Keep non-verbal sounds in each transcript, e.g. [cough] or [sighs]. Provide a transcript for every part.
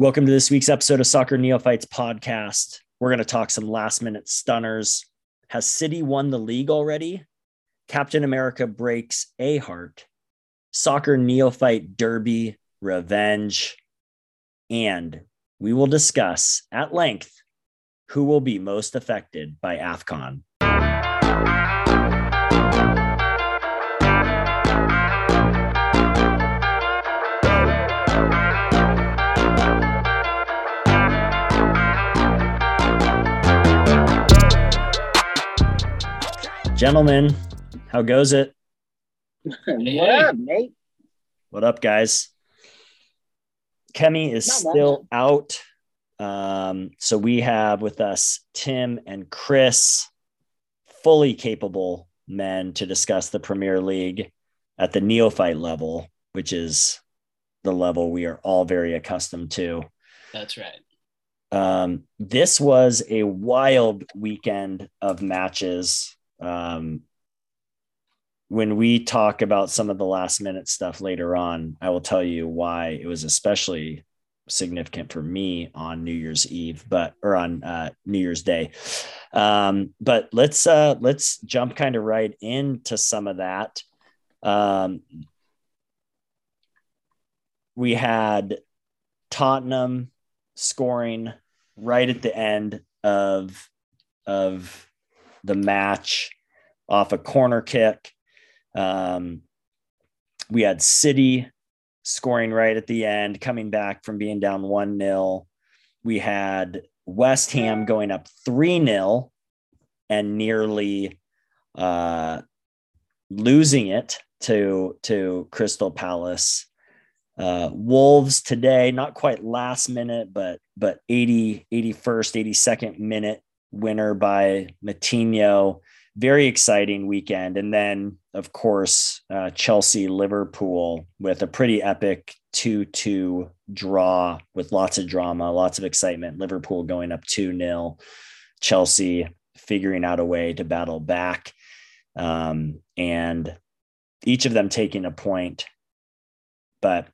Welcome to this week's episode of Soccer Neophytes podcast. We're going to talk some last minute stunners. Has City won the league already? Captain America breaks a heart. Soccer Neophyte Derby Revenge. And we will discuss at length who will be most affected by AFCON. Gentlemen, how goes it? what up, mate? What up, guys? Kemi is still out. Um, so we have with us Tim and Chris, fully capable men to discuss the Premier League at the neophyte level, which is the level we are all very accustomed to. That's right. Um, this was a wild weekend of matches. Um, when we talk about some of the last minute stuff later on, I will tell you why it was especially significant for me on New Year's Eve, but or on uh, New Year's Day. Um, but let's uh, let's jump kind of right into some of that. Um, we had Tottenham scoring right at the end of of the match off a corner kick. Um, we had City scoring right at the end, coming back from being down 1 0. We had West Ham going up 3 0 and nearly uh, losing it to, to Crystal Palace. Uh, Wolves today, not quite last minute, but but 80, 81st, 82nd minute winner by Moutinho. Very exciting weekend. And then, of course, uh, Chelsea Liverpool with a pretty epic 2 2 draw with lots of drama, lots of excitement. Liverpool going up 2 0, Chelsea figuring out a way to battle back. Um, and each of them taking a point. But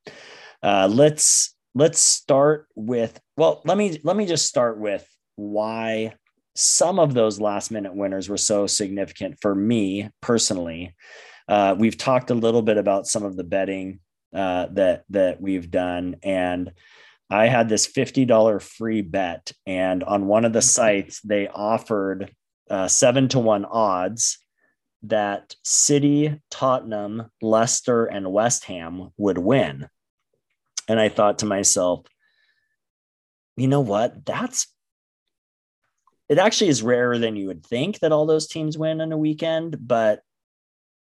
uh, let's let's start with well let me let me just start with why some of those last minute winners were so significant for me personally. Uh, we've talked a little bit about some of the betting uh, that that we've done, and I had this fifty dollar free bet, and on one of the sites they offered uh, seven to one odds that City, Tottenham, Leicester, and West Ham would win. And I thought to myself, you know what? That's it actually is rarer than you would think that all those teams win in a weekend, but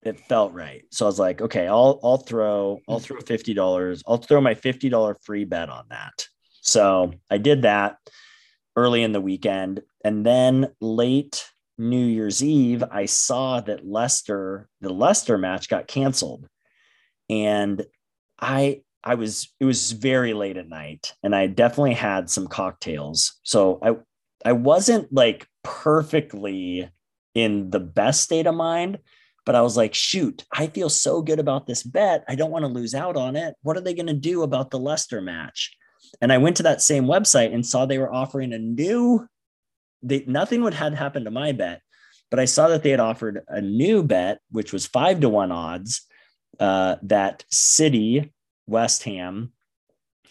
it felt right. So I was like, okay, I'll I'll throw hmm. I'll throw fifty dollars. I'll throw my fifty dollar free bet on that. So I did that early in the weekend, and then late New Year's Eve, I saw that Leicester the Leicester match got canceled, and I I was it was very late at night, and I definitely had some cocktails. So I I wasn't like perfectly in the best state of mind, but I was like, shoot, I feel so good about this bet. I don't want to lose out on it. What are they going to do about the Leicester match? And I went to that same website and saw they were offering a new, they, nothing would had happened to my bet, but I saw that they had offered a new bet, which was five to one odds uh, that City, West Ham,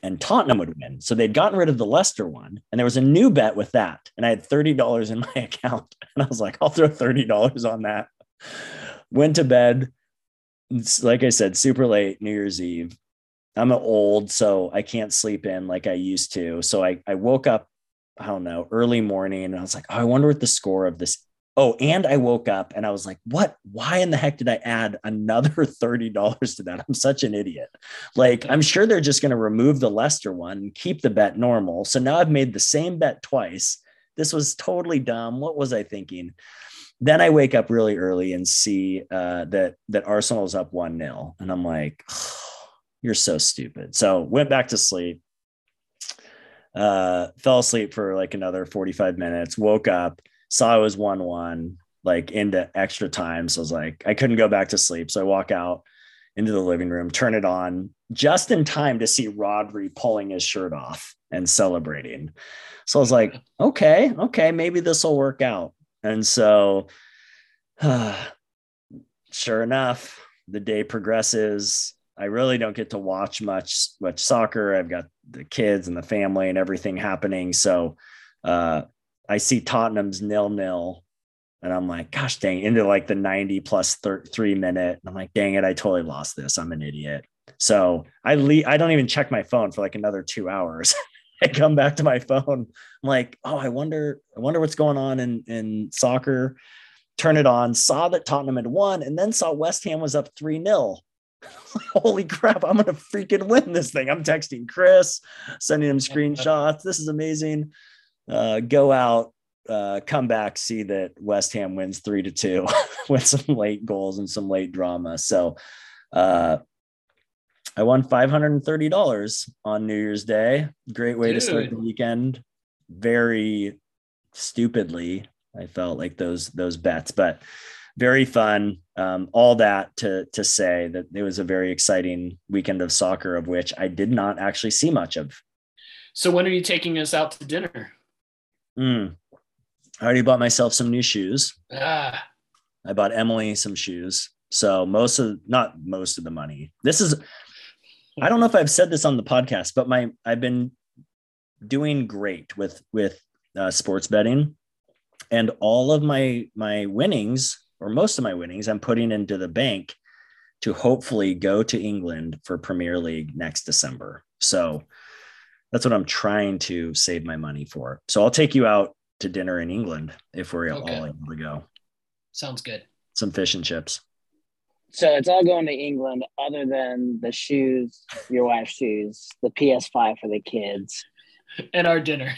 and Tottenham would win. So they'd gotten rid of the Leicester one, and there was a new bet with that. And I had $30 in [laughs] my account. And I was like, I'll throw $30 on that. Went to bed. It's, like I said, super late, New Year's Eve. I'm old, so I can't sleep in like I used to. So I, I woke up, I don't know, early morning, and I was like, oh, I wonder what the score of this Oh, and I woke up and I was like, what? Why in the heck did I add another [laughs] $30 to that? I'm such an idiot. Like, I'm sure they're just going to remove the Leicester one and keep the bet normal. So now I've made the same bet twice. This was totally dumb. What was I thinking? Then I wake up really early and see uh, that that Arsenal's up one 0 and I'm like, oh, "You're so stupid." So went back to sleep. Uh, fell asleep for like another 45 minutes. Woke up saw was 1 1, like into extra time. So I was like, I couldn't go back to sleep. So I walk out into the living room, turn it on, just in time to see Rodri pulling his shirt off and celebrating. So I was like, okay, okay, maybe this will work out. And so, [sighs] sure enough, the day progresses. I really don't get to watch much much soccer. I've got the kids and the family and everything happening. So uh, I see Tottenham's nil nil, and I'm like, gosh dang, into like the 90 plus thir- three minute. And I'm like, dang it, I totally lost this. I'm an idiot. So I leave, I don't even check my phone for like another two hours. [laughs] I come back to my phone. I'm like, oh, I wonder, I wonder what's going on in in soccer. Turn it on, saw that Tottenham had won, and then saw West Ham was up 3 0. [laughs] Holy crap, I'm gonna freaking win this thing. I'm texting Chris, sending him [laughs] screenshots. This is amazing. Uh, go out, uh, come back, see that West Ham wins three to two [laughs] with some late goals and some late drama. So uh, I won $530 on New Year's Day. Great way Dude. to start the weekend. Very stupidly, I felt like those those bets, but very fun. Um, all that to to say that it was a very exciting weekend of soccer, of which I did not actually see much of. So when are you taking us out to dinner? Mm. I already bought myself some new shoes. Ah. I bought Emily some shoes. So most of not most of the money. This is I don't know if I've said this on the podcast, but my I've been doing great with with uh, sports betting, and all of my my winnings or most of my winnings I'm putting into the bank to hopefully go to England for Premier League next December. So that's what I'm trying to save my money for. So I'll take you out to dinner in England if we're okay. all able to go. Sounds good. Some fish and chips. So it's all going to England, other than the shoes, your wife's shoes, the PS5 for the kids, and our dinner.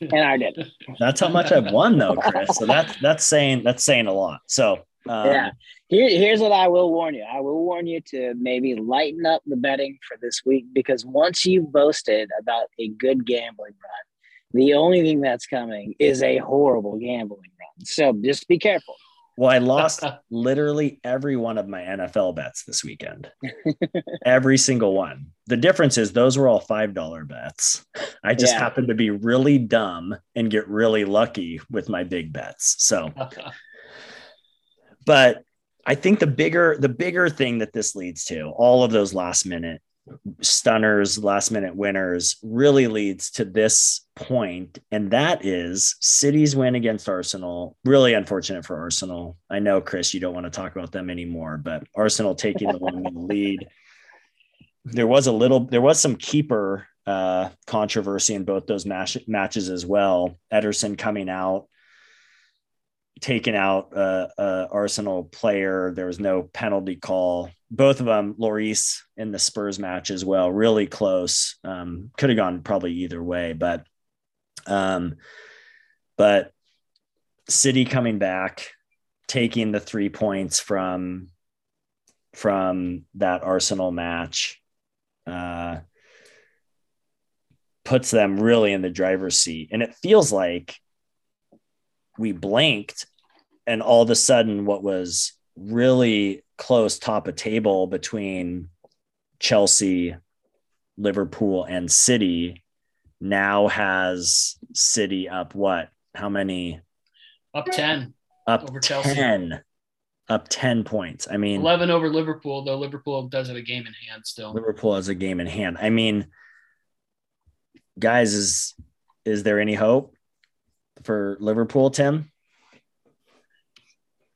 and our dinner. That's how much I've won, though, Chris. So that's that's saying that's saying a lot. So um, yeah, Here, here's what I will warn you. I will warn you to maybe lighten up the betting for this week because once you've boasted about a good gambling run, the only thing that's coming is a horrible gambling run. So just be careful. Well, I lost [laughs] literally every one of my NFL bets this weekend. [laughs] every single one. The difference is those were all $5 bets. I just yeah. happened to be really dumb and get really lucky with my big bets. So, but I think the bigger the bigger thing that this leads to, all of those last minute stunners, last minute winners really leads to this point, and that is City's win against Arsenal. Really unfortunate for Arsenal. I know, Chris, you don't want to talk about them anymore, but Arsenal taking the one lead. There was a little, there was some keeper uh, controversy in both those match, matches as well. Ederson coming out taken out a, a, Arsenal player. There was no penalty call. Both of them, Lloris in the Spurs match as well, really close. Um, could have gone probably either way, but um, but City coming back, taking the three points from from that Arsenal match. Uh, puts them really in the driver's seat. And it feels like we blinked and all of a sudden what was really close top of table between Chelsea, Liverpool, and City now has City up what? How many? Up 10. Up over 10. Chelsea. Up 10 points. I mean, 11 over Liverpool, though Liverpool does have a game in hand still. Liverpool has a game in hand. I mean, guys, is is there any hope for Liverpool, Tim?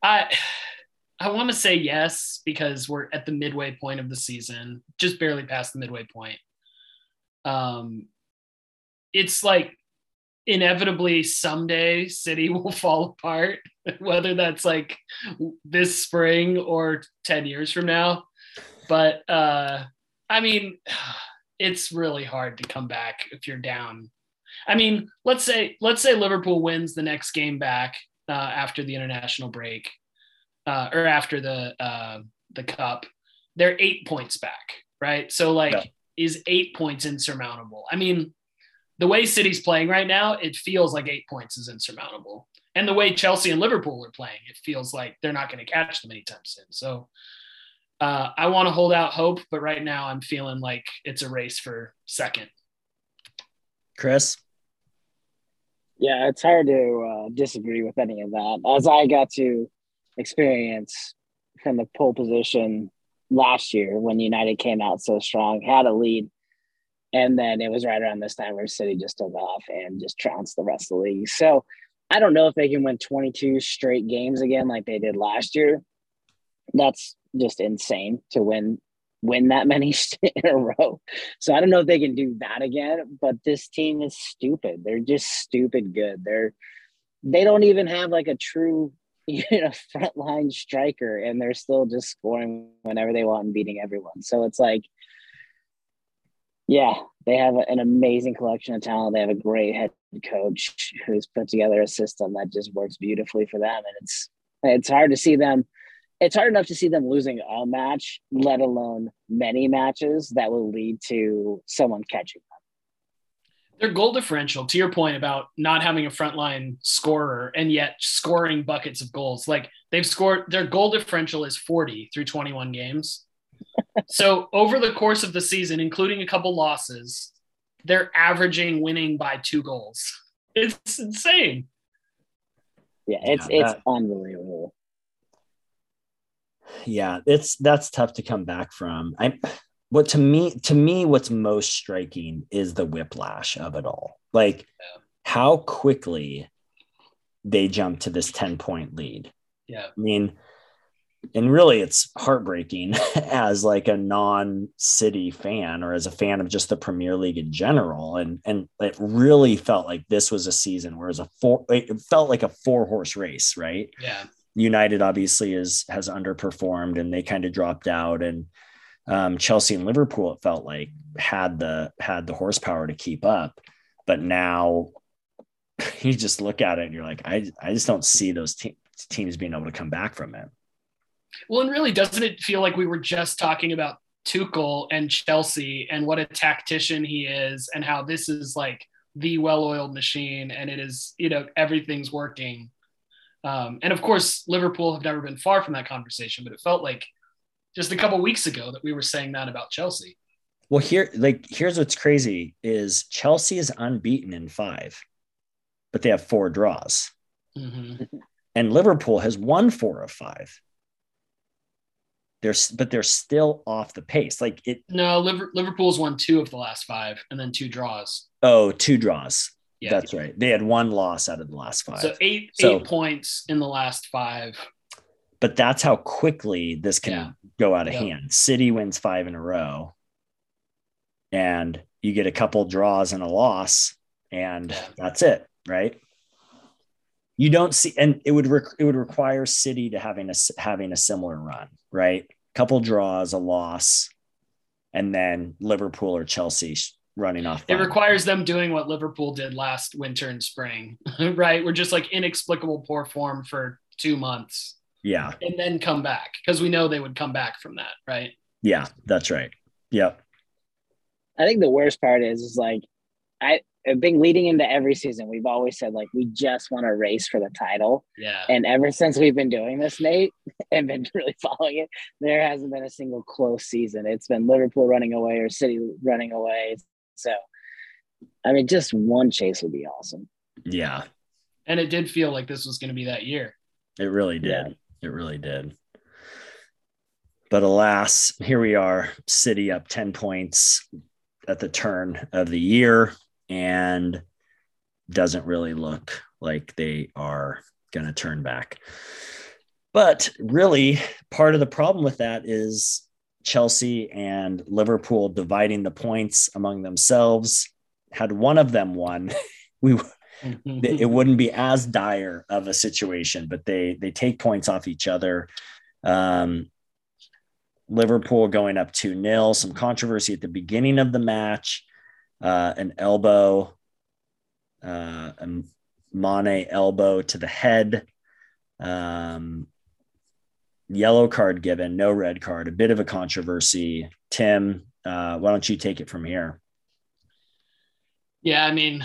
I [sighs] I want to say yes because we're at the midway point of the season, just barely past the midway point. Um, it's like inevitably someday City [laughs] will fall apart, [laughs] whether that's like this spring or 10 years from now. But uh, I mean, [sighs] it's really hard to come back if you're down. I mean, let's say let's say Liverpool wins the next game back uh, after the international break uh, or after the uh, the cup, they're eight points back, right? So like, yeah. is eight points insurmountable? I mean, the way City's playing right now, it feels like eight points is insurmountable. And the way Chelsea and Liverpool are playing, it feels like they're not going to catch them anytime soon. So Uh, I want to hold out hope, but right now I'm feeling like it's a race for second. Chris? Yeah, it's hard to uh, disagree with any of that. As I got to experience from the pole position last year when United came out so strong, had a lead, and then it was right around this time where City just took off and just trounced the rest of the league. So I don't know if they can win 22 straight games again like they did last year. That's just insane to win win that many [laughs] in a row. So I don't know if they can do that again, but this team is stupid. They're just stupid good. They're they don't even have like a true [laughs] you know frontline striker and they're still just scoring whenever they want and beating everyone. So it's like yeah, they have an amazing collection of talent. They have a great head coach who's put together a system that just works beautifully for them and it's it's hard to see them it's hard enough to see them losing a match, let alone many matches that will lead to someone catching them. Their goal differential, to your point about not having a frontline scorer and yet scoring buckets of goals, like they've scored, their goal differential is 40 through 21 games. [laughs] so over the course of the season, including a couple losses, they're averaging winning by two goals. [laughs] It's insane. Yeah, it's yeah, it's unbelievable yeah it's that's tough to come back from. I what to me to me what's most striking is the whiplash of it all. Like yeah. how quickly they jump to this 10 point lead. Yeah. I mean and really it's heartbreaking [laughs] as like a non-city fan or as a fan of just the premier league in general. And and it really felt like this was a season where it was a four it felt like a four horse race right? Yeah United obviously is has underperformed and they kind of dropped out. And um, Chelsea and Liverpool it felt like had the had the horsepower to keep up. But now [laughs] you just look at it and you're like I I just don't see those te- teams being able to come back from it. Well, and really doesn't it feel like we were just talking about Tuchel and Chelsea and what a tactician he is and how this is like the well-oiled machine and it is you know everything's working um, and of course, Liverpool have never been far from that conversation, but it felt like just a couple weeks ago that we were saying that about Chelsea. Well, here, like, here's what's crazy is Chelsea is unbeaten in five, but they have four draws. Mm-hmm. And Liverpool has won four of five. They're, but they're still off the pace. Like it. No, Liverpool's won two of the last five, and then two draws. Oh, two draws. Yeah, that's right. They had one loss out of the last five. So eight so, eight points in the last five. But that's how quickly this can yeah. go out of yeah. hand. City wins five in a row, and you get a couple draws and a loss, and that's it, right? You don't see, and it would rec- it would require City to having a having a similar run, right? Couple draws, a loss, and then Liverpool or Chelsea running off. It requires them doing what Liverpool did last winter and spring, [laughs] right? We're just like inexplicable poor form for two months. Yeah. And then come back because we know they would come back from that, right? Yeah, that's right. Yep. I think the worst part is, is like, I, have been leading into every season, we've always said like we just want to race for the title. Yeah. And ever since we've been doing this, Nate, [laughs] and been [laughs] really following it, there hasn't been a single close season. It's been Liverpool running away or City running away. So, I mean, just one chase would be awesome. Yeah. And it did feel like this was going to be that year. It really did. Yeah. It really did. But alas, here we are, City up 10 points at the turn of the year and doesn't really look like they are going to turn back. But really, part of the problem with that is Chelsea and Liverpool dividing the points among themselves. Had one of them won, [laughs] we it wouldn't be as dire of a situation. But they they take points off each other. Um, Liverpool going up 2 0, some controversy at the beginning of the match, uh, an elbow, uh, a Mane elbow to the head. Um, yellow card given, no red card, a bit of a controversy. Tim, uh, why don't you take it from here? Yeah, I mean,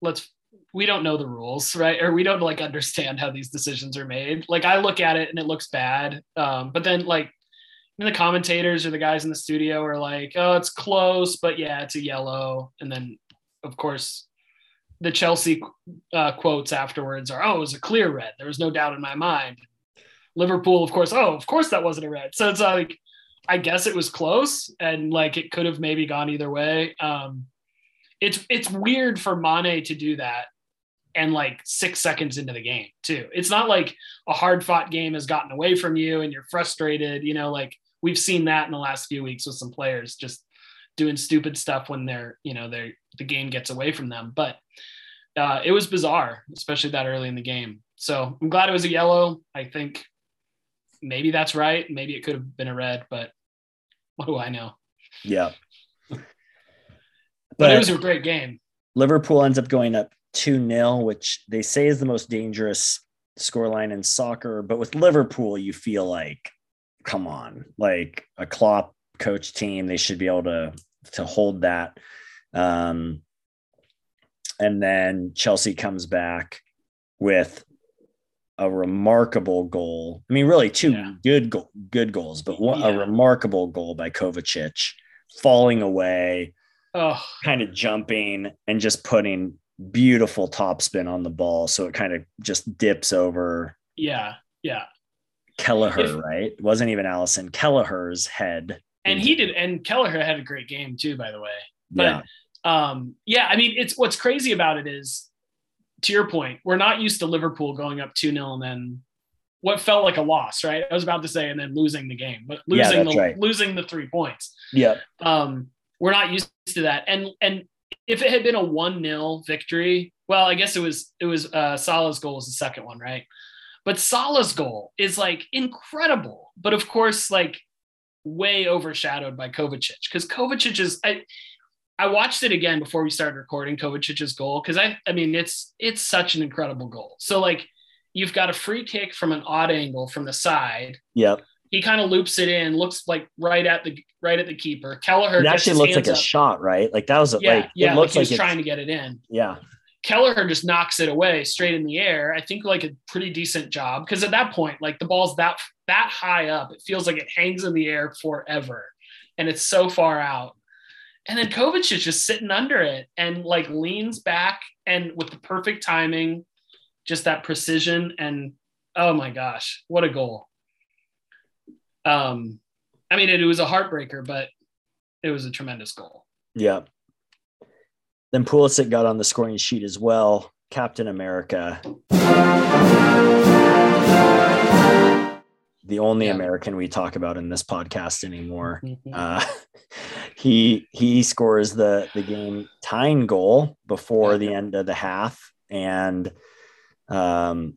let's we don't know the rules, right? Or we don't like understand how these decisions are made. Like I look at it and it looks bad. Um, but then like the commentators or the guys in the studio are like, "Oh, it's close, but yeah, it's a yellow." And then, of course, the Chelsea uh, quotes afterwards are, "Oh, it was a clear red. There was no doubt in my mind." Liverpool, of course, oh, of course that wasn't a red. So it's like, I guess it was close, and like it could have maybe gone either way. Um, it's it's weird for Mane to do that and like six seconds into the game too. It's not like a hard fought game has gotten away from you and you're frustrated. You know, like we've seen that in the last few weeks with some players just doing stupid stuff when they're you know they're the game gets away from them. But uh, it was bizarre, especially that early in the game. So I'm glad it was a yellow. I think maybe that's right. Maybe it could have been a red, but what do I know? Yeah. But, but it was a great game. Liverpool ends up going up 2 0, which they say is the most dangerous scoreline in soccer. But with Liverpool, you feel like, come on, like a Klopp coach team, they should be able to to hold that. Um, and then Chelsea comes back with a remarkable goal. I mean, really two yeah. good go- good goals, but one, yeah. a remarkable goal by Kovacic, falling away, oh. kind of jumping and just putting beautiful top-spin on the ball, so it kind of just dips over. Yeah, yeah. Kelleher, if, right? It wasn't even Alisson. Kelleher's head, and he did. And Kelleher had a great game too, by the way. But yeah. um, yeah, I mean, it's what's crazy about it is to your point, we're not used to Liverpool going up 2 0 and then what felt like a loss, right? I was about to say, and then losing the game, but losing yeah, the right. losing the three points. Yeah. Um, we're not used to that. And and if it had been a one 0 victory, well, I guess it was it was uh Salah's goal was the second one, right? But Salah's goal is like incredible, but of course, like way overshadowed by Kovacic because Kovacic is I, I watched it again before we started recording Kovacic's goal because I I mean it's it's such an incredible goal. So like you've got a free kick from an odd angle from the side. Yep. He kind of loops it in, looks like right at the right at the keeper. Kelleher. It actually looks like a shot, right? Like that was a, yeah, like yeah. It looks like, like trying to get it in. Yeah. Kelleher just knocks it away straight in the air. I think like a pretty decent job because at that point, like the ball's that that high up, it feels like it hangs in the air forever, and it's so far out. And then Kovacic just sitting under it and like leans back and with the perfect timing, just that precision. And oh my gosh, what a goal. Um, I mean, it, it was a heartbreaker, but it was a tremendous goal. Yeah. Then Pulisic got on the scoring sheet as well. Captain America the only yeah. American we talk about in this podcast anymore. Mm-hmm. Uh, [laughs] he he scores the the game tying goal before yeah. the end of the half, and um,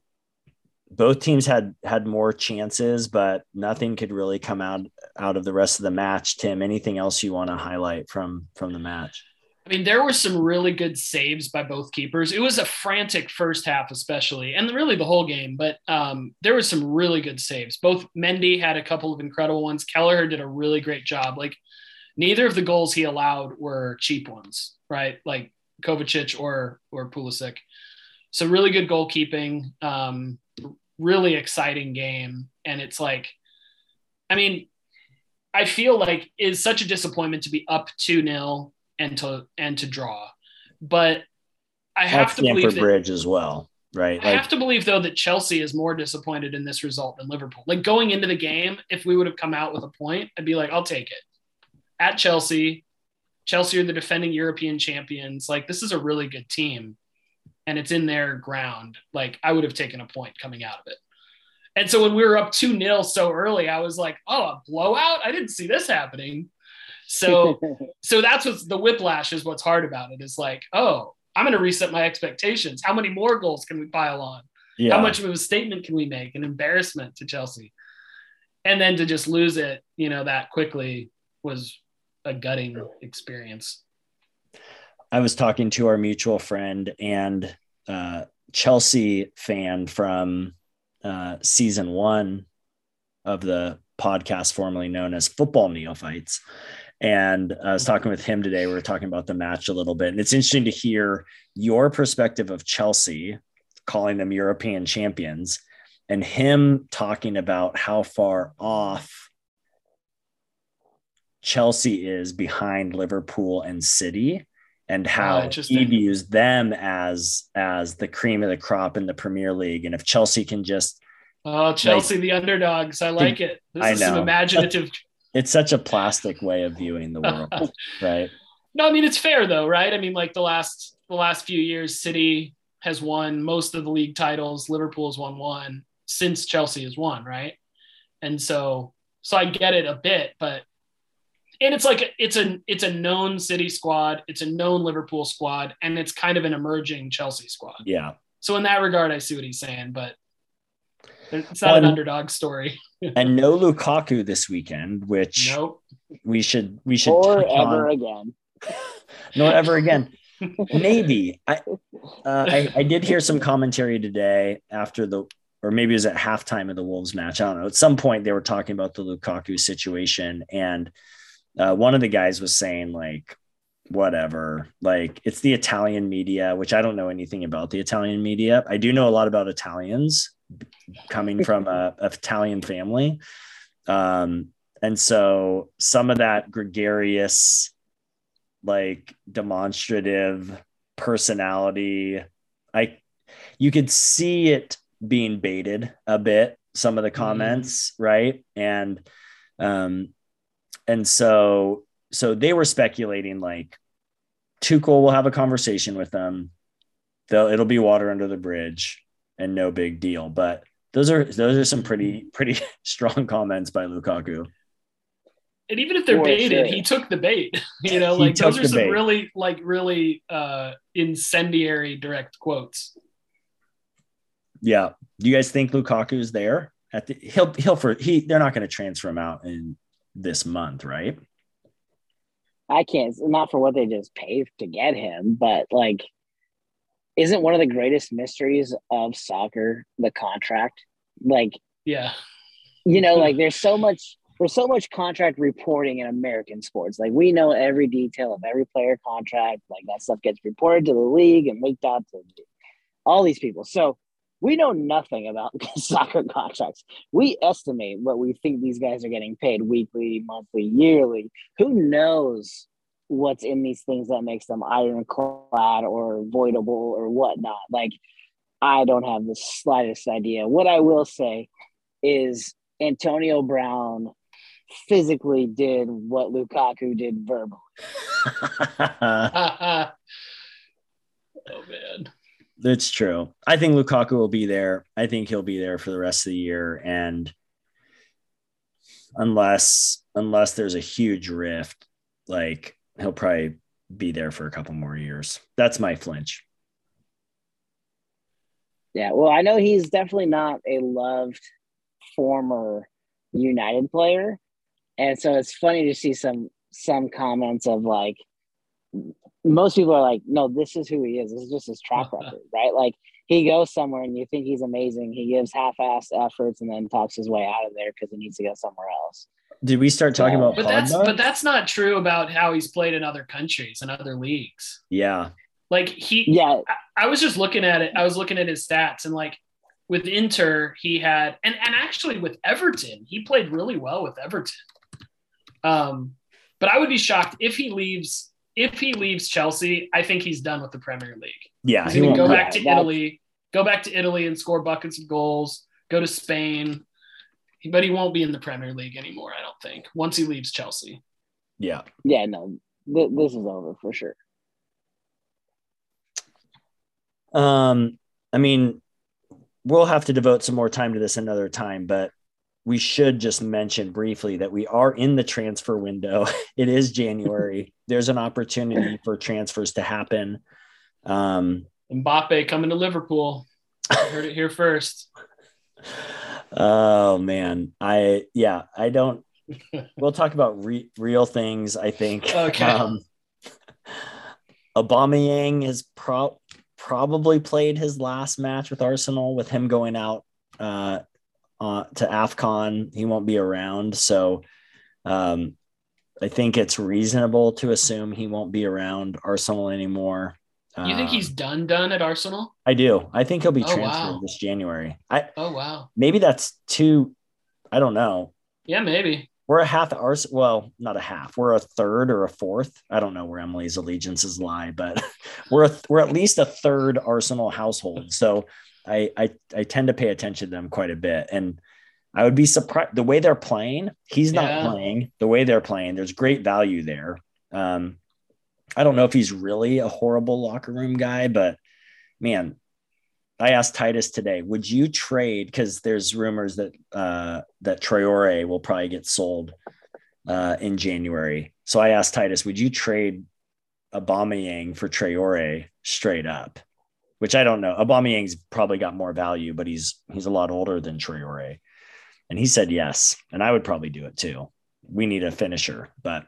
both teams had had more chances, but nothing could really come out out of the rest of the match. Tim, anything else you want to highlight from from the match? I mean, there were some really good saves by both keepers. It was a frantic first half, especially, and really the whole game. But um, there were some really good saves. Both Mendy had a couple of incredible ones. Kelleher did a really great job. Like neither of the goals he allowed were cheap ones, right? Like Kovacic or or Pulisic. So really good goalkeeping. Um, really exciting game, and it's like, I mean, I feel like it's such a disappointment to be up two 0 and to and to draw. But I have to Stamford believe that, Bridge as well, right? I have to believe though that Chelsea is more disappointed in this result than Liverpool. Like going into the game, if we would have come out with a point, I'd be like, I'll take it. At Chelsea, Chelsea are the defending European champions. Like this is a really good team, and it's in their ground. Like I would have taken a point coming out of it. And so when we were up 2 0 so early, I was like, oh, a blowout? I didn't see this happening. So [laughs] so that's what's the whiplash is what's hard about it is like, oh, I'm going to reset my expectations. How many more goals can we pile on? Yeah. How much of a statement can we make? An embarrassment to Chelsea. And then to just lose it, you know, that quickly was a gutting experience. I was talking to our mutual friend and uh, Chelsea fan from uh, season one of the podcast formerly known as Football Neophytes. And uh, I was talking with him today. We were talking about the match a little bit. And it's interesting to hear your perspective of Chelsea, calling them European champions, and him talking about how far off Chelsea is behind Liverpool and City and ah, how he interesting. views them as as the cream of the crop in the Premier League. And if Chelsea can just Oh, Chelsea, the underdogs. I like it. This I is some imaginative. It's such a plastic way of viewing the world, [laughs] right? no, I mean it's fair though, right? I mean, like the last the last few years, City has won most of the league titles. Liverpool has won one since Chelsea has won, right? And so, so I get it a bit, but and it's like it's a it's a known City squad, it's a known Liverpool squad, and it's kind of an emerging Chelsea squad. Yeah. So in that regard, I see what he's saying, but it's not Well, an underdog story. [laughs] And no Lukaku this weekend, which Nope. we should we should or touch on. ever again. [laughs] nor ever again. [laughs] Maybe I, uh, I I did hear some commentary today after the or maybe it was at halftime of the Wolves match. I don't know. At some point they were talking about the Lukaku situation, and uh, one of the guys was saying like, whatever, like it's the Italian media, which I don't know anything about the Italian media. I do know a lot about Italians coming from a, a Italian family. Um, and so some of that gregarious, like demonstrative personality, I you could see it being baited a bit, some of the comments, right? And um, and so so they were speculating like Tuchel will have a conversation with them. They'll it'll be water under the bridge and no big deal. But those are those are some pretty pretty [laughs] strong comments by Lukaku. And even if they're For baited, sure. he took the bait. [laughs] You know, like those are some bait. really, like really uh incendiary direct quotes. Yeah. Do you guys think Lukaku's there? At the he'll he'll for he they're not going to transfer him out in this month, right? I can't not for what they just paid to get him, but like isn't one of the greatest mysteries of soccer the contract? Like, Yeah. you know, like [laughs] there's so much there's so much contract reporting in American sports. Like we know every detail of every player contract. Like that stuff gets reported to the league and leaked out to all these people. So we know nothing about [laughs] soccer contracts. We estimate what we think these guys are getting paid weekly, monthly, yearly. Who knows what's in these things that makes them ironclad or voidable or whatnot? Like, I don't have the slightest idea. What I will say is Antonio Brown physically did what Lukaku did verbally. [laughs] oh man. That's true. I think Lukaku will be there. I think he'll be there for the rest of the year. And unless unless there's a huge rift, like he'll probably be there for a couple more years. That's my flinch. Yeah, well, I know he's definitely not a loved former United player, and so it's funny to see some some comments of like most people are like, no, this is who he is. This is just his track [laughs] record, right? Like he goes somewhere and you think he's amazing. He gives half-assed efforts and then talks his way out of there because he needs to go somewhere else. Did we start talking Yeah. about But that's but that's not true about how he's played in other countries and other leagues. yeah. Like he Yeah, I, I was just looking at it. I was looking at his stats and like with Inter, he had and and actually with Everton, he played really well with Everton. Um, but I would be shocked if he leaves if he leaves Chelsea. I think he's done with the Premier League. Yeah. He's He going to go back to that's- Italy, go back to Italy and score buckets of goals. Go to Spain, but he won't be in the Premier League anymore. I don't think once he leaves Chelsea. yeah. yeah, no, th- this is over for sure. Um, I mean, we'll have to devote some more time to this another time, but we should just mention briefly that we are in the transfer window. [laughs] It is January. [laughs] There's an opportunity for transfers to happen. Um, Mbappe coming to Liverpool. I heard it here first. [laughs] oh man, I yeah, I don't. [laughs] We'll talk about re- real things. I think. Okay. Um, Aubameyang has pro- probably played his last match with Arsenal with him going out uh, uh, to AFCON. He won't be around. So um, I think it's reasonable to assume he won't be around Arsenal anymore. You think Um, he's done done at Arsenal? I do. I think he'll be Oh, transferred wow. this January. I Oh wow. maybe that's too. I don't know. Yeah, maybe. we're a half ours. Well, not a half. We're a third or a fourth. I don't know where Emily's allegiances lie, but [laughs] we're we're at least a third Arsenal household. So I, I I tend to pay attention to them quite a bit, and I would be surprised the way they're playing. He's not Yeah. playing the way they're playing. There's great value there. Um, I don't know if he's really a horrible locker room guy, but man, I asked Titus today, would you trade? Because there's rumors that uh, that Traore will probably get sold uh, in January. So I asked Titus, would you trade Aubameyang for Traore straight up? Which I don't know. Aubameyang's probably got more value, but he's he's a lot older than Traore, and he said yes, and I would probably do it too. We need a finisher, but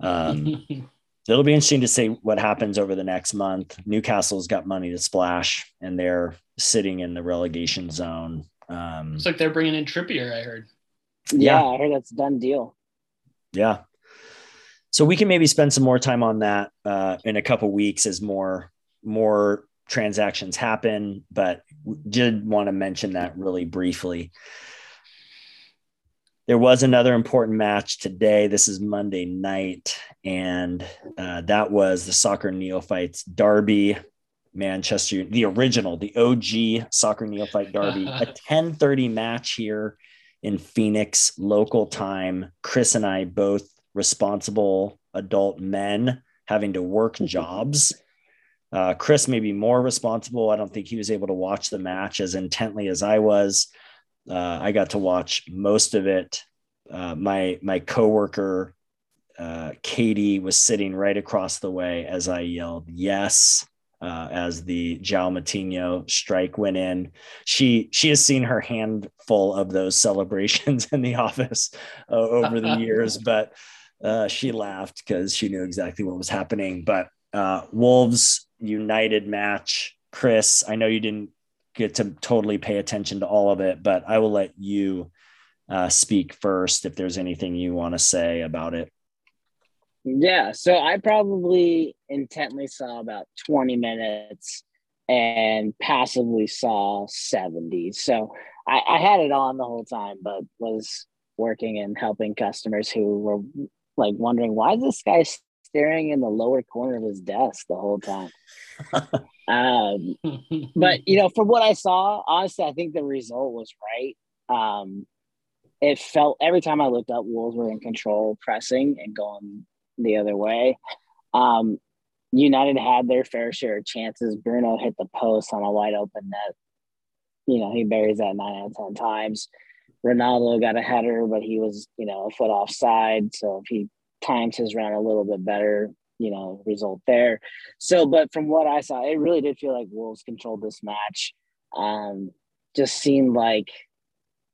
um, [laughs] it'll be interesting to see what happens over the next month. Newcastle's got money to splash, and they're sitting in the relegation zone. Um, Looks like they're bringing in Trippier. I heard. Yeah, Yeah. I heard that's a done deal. yeah. So we can maybe spend some more time on that uh, in a couple weeks as more more transactions happen. But did want to mention that really briefly. There was another important match today. This is Monday night, and uh, that was the soccer neophytes derby, Manchester, the original, the OG soccer neophyte derby, [laughs] a 10:30 match here in Phoenix, local time. Chris and I both responsible adult men having to work jobs. Uh, Chris may be more responsible. I don't think he was able to watch the match as intently as I was. Uh, I got to watch most of it. Uh, my my coworker uh, Katie was sitting right across the way as I yelled yes uh, as the João Moutinho strike went in. She she has seen her handful of those celebrations [laughs] in the office uh, over the [laughs] years, but uh, she laughed because she knew exactly what was happening. But uh, Wolves United match, Chris. I know you didn't get to totally pay attention to all of it, but I will let you uh, speak first if there's anything you want to say about it. Yeah, so I probably intently saw about 20 minutes and passively saw 70. So I, I had it on the whole time, but was working and helping customers who were like wondering why is this guy staring in the lower corner of his desk the whole time. [laughs] um, but you know, from what I saw, honestly, I think the result was right. Um, it felt every time I looked up, Wolves were in control, pressing and going the other way. Um, United had their fair share of chances. Bruno hit the post on a wide open net. You know, he buries that nine out of 10 times. Ronaldo got a header, but he was, you know, a foot offside. So if he times has ran a little bit better, you know, result there. So, but from what I saw, it really did feel like Wolves controlled this match. Um, just seemed like,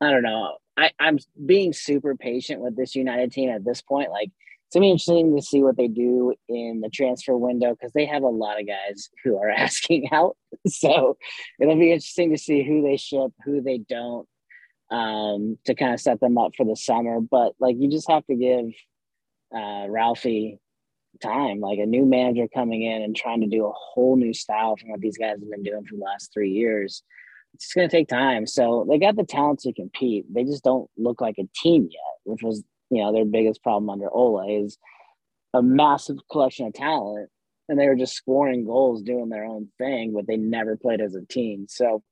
I don't know. I, I'm being super patient with this United team at this point. Like, it's gonna be interesting to see what they do in the transfer window because they have a lot of guys [laughs] who are asking out. [laughs] So it'll be interesting to see who they ship, who they don't, um, to kind of set them up for the summer. But like, you just have to give uh, Ralphie time, like a new manager coming in and trying to do a whole new style from what these guys have been doing for the last three years. It's going to take time. So they got the talent to compete. They just don't look like a team yet, which was, you know, their biggest problem under Ole is a massive collection of talent. And they were just scoring goals, doing their own thing, but they never played as a team. So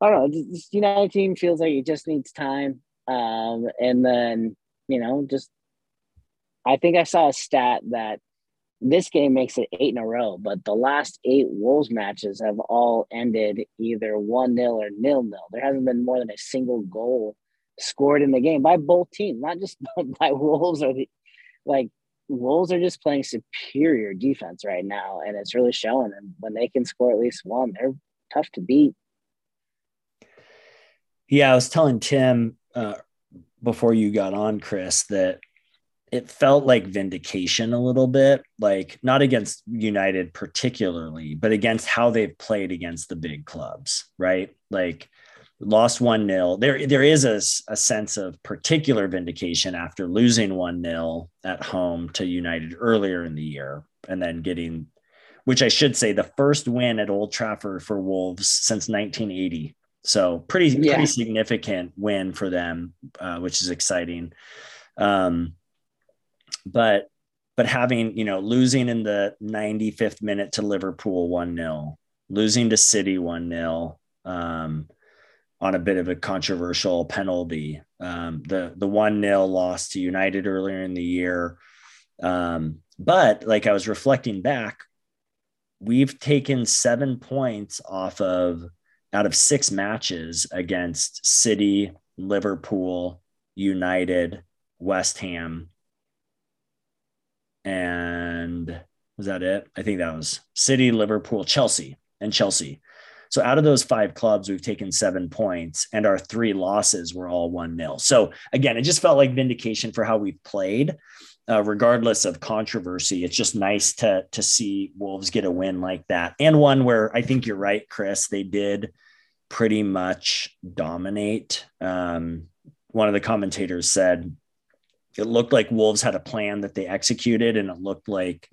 I don't know. This United team feels like it just needs time. Um, and then, you know, just I think I saw a stat that this game makes it eight in a row, but the last eight Wolves matches have all ended either 1 0 or nil nil. There hasn't been more than a single goal scored in the game by both teams, not just [laughs] by Wolves or the like. Wolves are just playing superior defense right now, and it's really showing. And when they can score at least one, they're tough to beat. Yeah, I was telling Tim uh, before you got on, Chris, that it felt like vindication a little bit, like not against United particularly, but against how they've played against the big clubs, right? Like lost 1 0. There, there is a, a sense of particular vindication after losing 1 0 at home to United earlier in the year and then getting, which I should say, the first win at Old Trafford for Wolves since 1980. So pretty, Yeah. pretty significant win for them, uh, which is exciting. Um, but but having you know losing in the 95th minute to Liverpool one 0 losing to City one 0 um, on a bit of a controversial penalty, um, the the one 0 loss to United earlier in the year. Um, but like I was reflecting back, we've taken seven points off of out of six matches against City, Liverpool, United, West Ham, and was that it? I think that was City, Liverpool, Chelsea, and Chelsea. So out of those five clubs, we've taken seven points, and our three losses were all one nil. So again, it just felt like vindication for how we've played, uh, regardless of controversy. It's just nice to to see Wolves get a win like that, and one where I think you're right, Chris. They did pretty much dominate. Um, one of the commentators said it looked like Wolves had a plan that they executed, and it looked like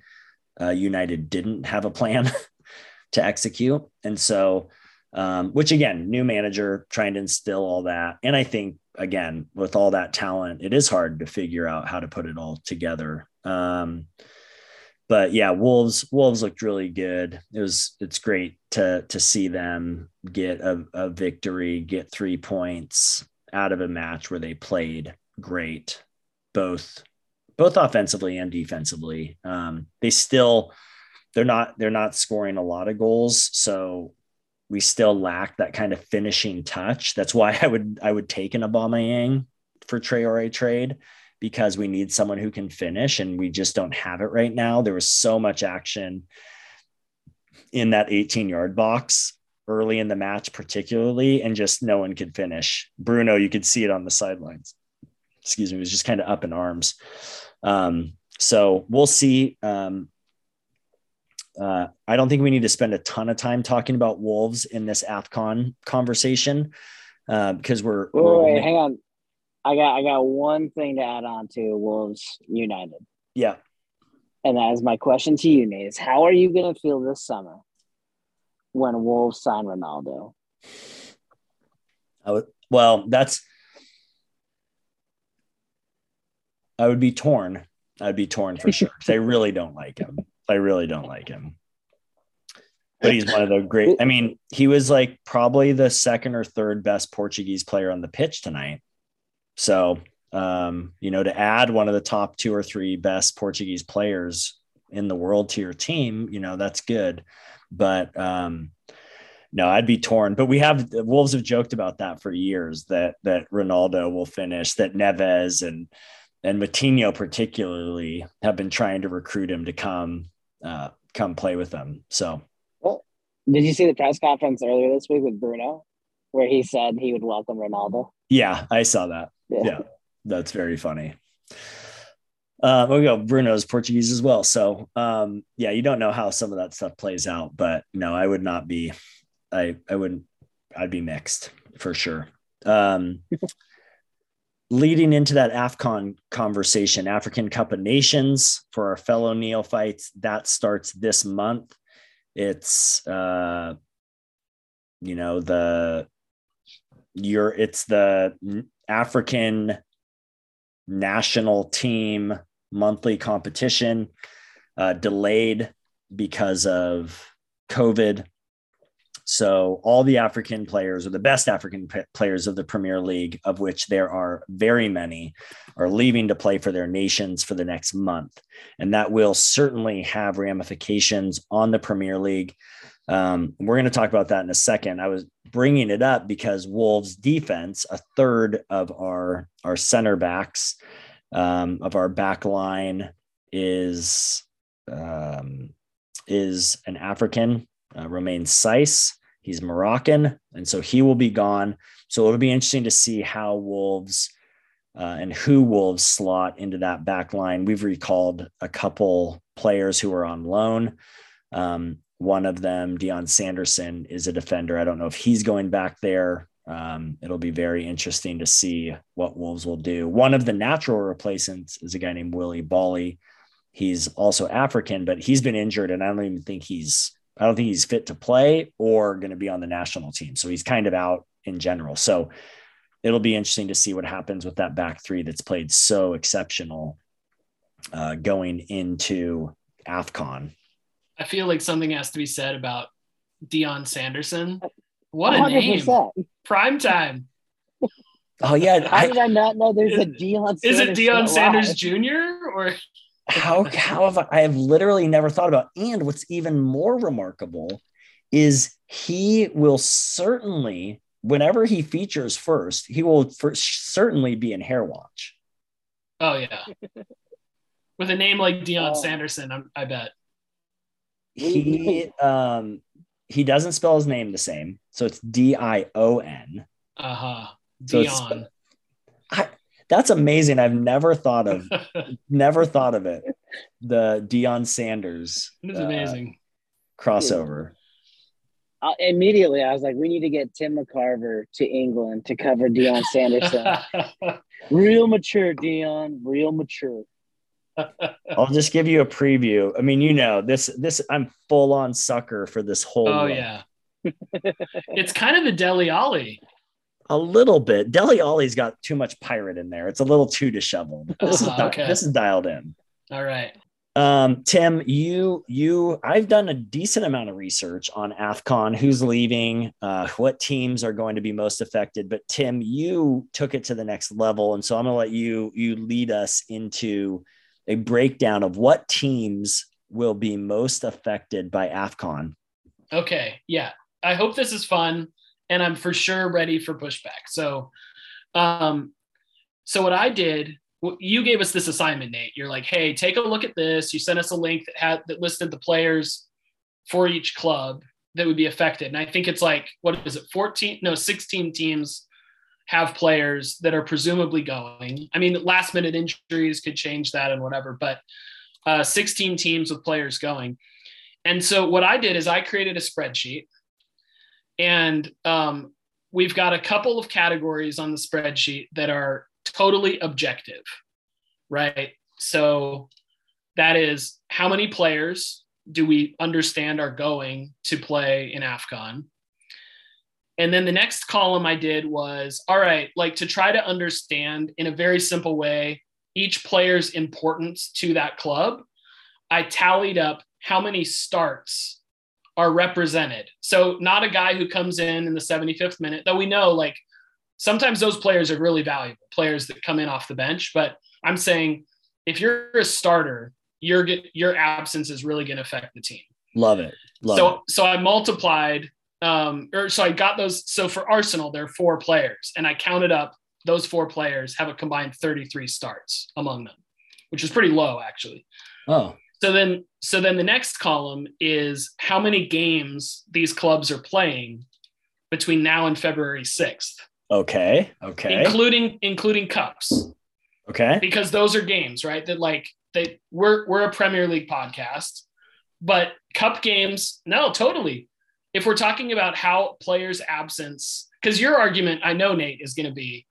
uh, United didn't have a plan [laughs] to execute. And so, um, which again, new manager trying to instill all that. And I think, again, with all that talent, it is hard to figure out how to put it all together. Um, but yeah, Wolves Wolves looked really good. It was it's great to to see them get a, a victory, get three points out of a match where they played great both both offensively and defensively. Um, they still they're not they're not scoring a lot of goals, so we still lack that kind of finishing touch. That's why I would I would take an Aubameyang for Traore trade because we need someone who can finish and we just don't have it right now. There was so much action in that 18 yard box early in the match, particularly, and just no one could finish. Bruno, you could see it on the sidelines excuse me, was just kind of up in arms. Um, so we'll see. Um, uh, I don't think we need to spend a ton of time talking about Wolves in this AFCON conversation uh, because we're, wait, we're wait, hang on. I got I got one thing to add on to Wolves United. Yeah. And that is my question to you, Nate, is how are you gonna feel this summer when Wolves sign Ronaldo? I would, well, that's I would be torn. I'd be torn for [laughs] sure I really don't like him. I really don't like him. But he's one of the great. I mean, he was like probably the second or third best Portuguese player on the pitch tonight. So, um, you know, to add one of the top two or three best Portuguese players in the world to your team, you know, that's good. But um, no, I'd be torn. But we have Wolves have joked about that for years that that Ronaldo will finish, that Neves and and Moutinho particularly have been trying to recruit him to come uh, come play with them. So, well, did you see the press conference earlier this week with Bruno, where he said he would welcome Ronaldo? Yeah, I saw that. Yeah, yeah that's very funny. Uh, we go. Bruno's Portuguese as well, so um, yeah, you don't know how some of that stuff plays out, but no, I would not be. I I wouldn't. I'd be mixed for sure. Um, [laughs] leading into that AFCON conversation, African Cup of Nations for our fellow neophytes, that starts this month. It's, uh, you know, the, you're, it's the African national team monthly competition, uh, delayed because of COVID. So all the African players or the best African p- players of the Premier League, of which there are very many, are leaving to play for their nations for the next month. And that will certainly have ramifications on the Premier League. Um, we're going to talk about that in a second. I was bringing it up because Wolves defense, a third of our, our center backs, um, of our back line is, um, is an African, uh, Romain Saïss. He's Moroccan, and so he will be gone. So it'll be interesting to see how Wolves uh, and who Wolves slot into that back line. We've recalled a couple players who are on loan. Um, one of them, Dion Sanderson, is a defender. I don't know if he's going back there. Um, it'll be very interesting to see what Wolves will do. One of the natural replacements is a guy named Willy Boly. He's also African, but he's been injured, and I don't even think he's I don't think he's fit to play or going to be on the national team. So he's kind of out in general. So it'll be interesting to see what happens with that back three that's played so exceptional uh, going into AFCON. I feel like something has to be said about Dion Sanderson. What a 100%. name! Prime time. Oh yeah, how I, did I not know there's is, a Dion? Is it Dion Sanders Jr. or? How [laughs] how have I, I have literally never thought about? And what's even more remarkable is he will certainly, whenever he features first, he will for, certainly be in Hair Watch. Oh yeah, with a name like Dion uh, Sanderson, I'm, I bet he um he doesn't spell his name the same, so it's D I O N. Uh huh. Dion. I, that's amazing. I've never thought of, [laughs] never thought of it. The Dion Sanders. It is uh, amazing crossover. Uh, immediately, I was like, we need to get Tim McCarver to England to cover Dion Sanderson. [laughs] [laughs] real mature, Dion. Real mature. I'll just give you a preview. I mean, you know, this this I'm full on sucker for this whole. Oh yeah, it's kind of the Dele Alli a little bit. Dele Alli's got too much pirate in there. It's a little too disheveled. [laughs] This, uh, is, okay. this is dialed in. All right. Um, Tim, you you I've done a decent amount of research on AFCON, who's leaving, uh, what teams are going to be most affected. But Tim, you took it to the next level, and so I'm gonna let you you lead us into a breakdown of what teams will be most affected by AFCON. Okay, yeah. I hope this is fun and I'm for sure ready for pushback. So, um, so what I did, you gave us this assignment, Nate. You're like, hey, take a look at this. You sent us a link that had that listed the players for each club that would be affected. And I think it's like, what is it, 14? No, 16 teams have players that are presumably going. I mean, last minute injuries could change that and whatever, but uh, 16 teams with players going. And so what I did is I created a spreadsheet and um, we've got a couple of categories on the spreadsheet that are totally objective, right? So that is how many players do we understand are going to play in AFCON? And then the next column I did was all right, like to try to understand in a very simple way each player's importance to that club. I tallied up how many starts are represented. So not a guy who comes in in the 75th minute, though we know like sometimes those players are really valuable players that come in off the bench. But I'm saying if you're a starter, your your absence is really going to affect the team. Love it. Love so it. so I multiplied, um, or so I got those. So for Arsenal, there are four players, and I counted up those four players have a combined 33 starts among them, which is pretty low actually. Oh. So then, so then the next column is how many games these clubs are playing between now and February 6th. Okay. Okay. Including including cups. Okay. Because those are games, right? That like they we're we're a Premier League podcast, but cup games, no, totally. If we're talking about how players' absence, because your argument, I know Nate is going to be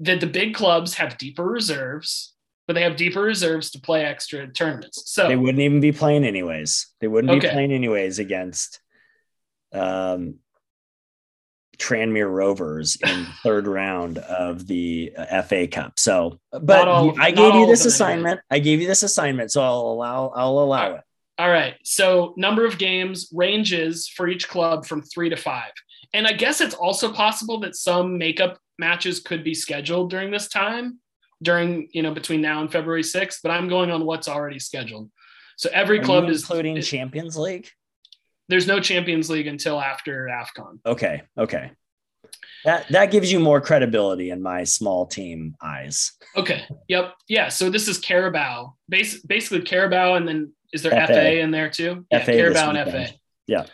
that the big clubs have deeper reserves but they have deeper reserves to play extra tournaments. So they wouldn't even be playing anyways. They wouldn't okay. be playing anyways against um, Tranmere Rovers in [laughs] third round of the uh, FA Cup. So, but all, I gave you this assignment. I gave you this assignment, so I'll allow. I'll allow it. All right. So, number of games ranges for each club from three to five, and I guess it's also possible that some makeup matches could be scheduled during this time during you know between now and February 6th, but I'm going on what's already scheduled. So every Are club is including Champions League. There's no Champions League until after AFCON. Okay, okay. That that gives you more credibility in my small team eyes. Okay. Yep. Yeah. So this is Carabao. Bas- basically Carabao, and then is there FA, FA in there too? Yeah, FA Carabao and FA. Yeah.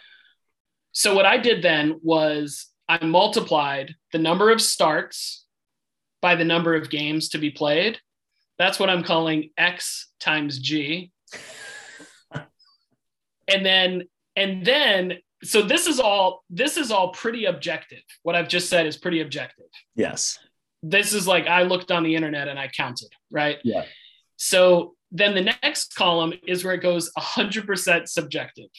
So what I did then was I multiplied the number of starts by the number of games to be played. That's what I'm calling X times G. and then and then so this is all this is all pretty objective. What I've just said is pretty objective. Yes. This is like I looked on the internet and I counted, right? Yeah. So then the next column is where it goes 100% subjective.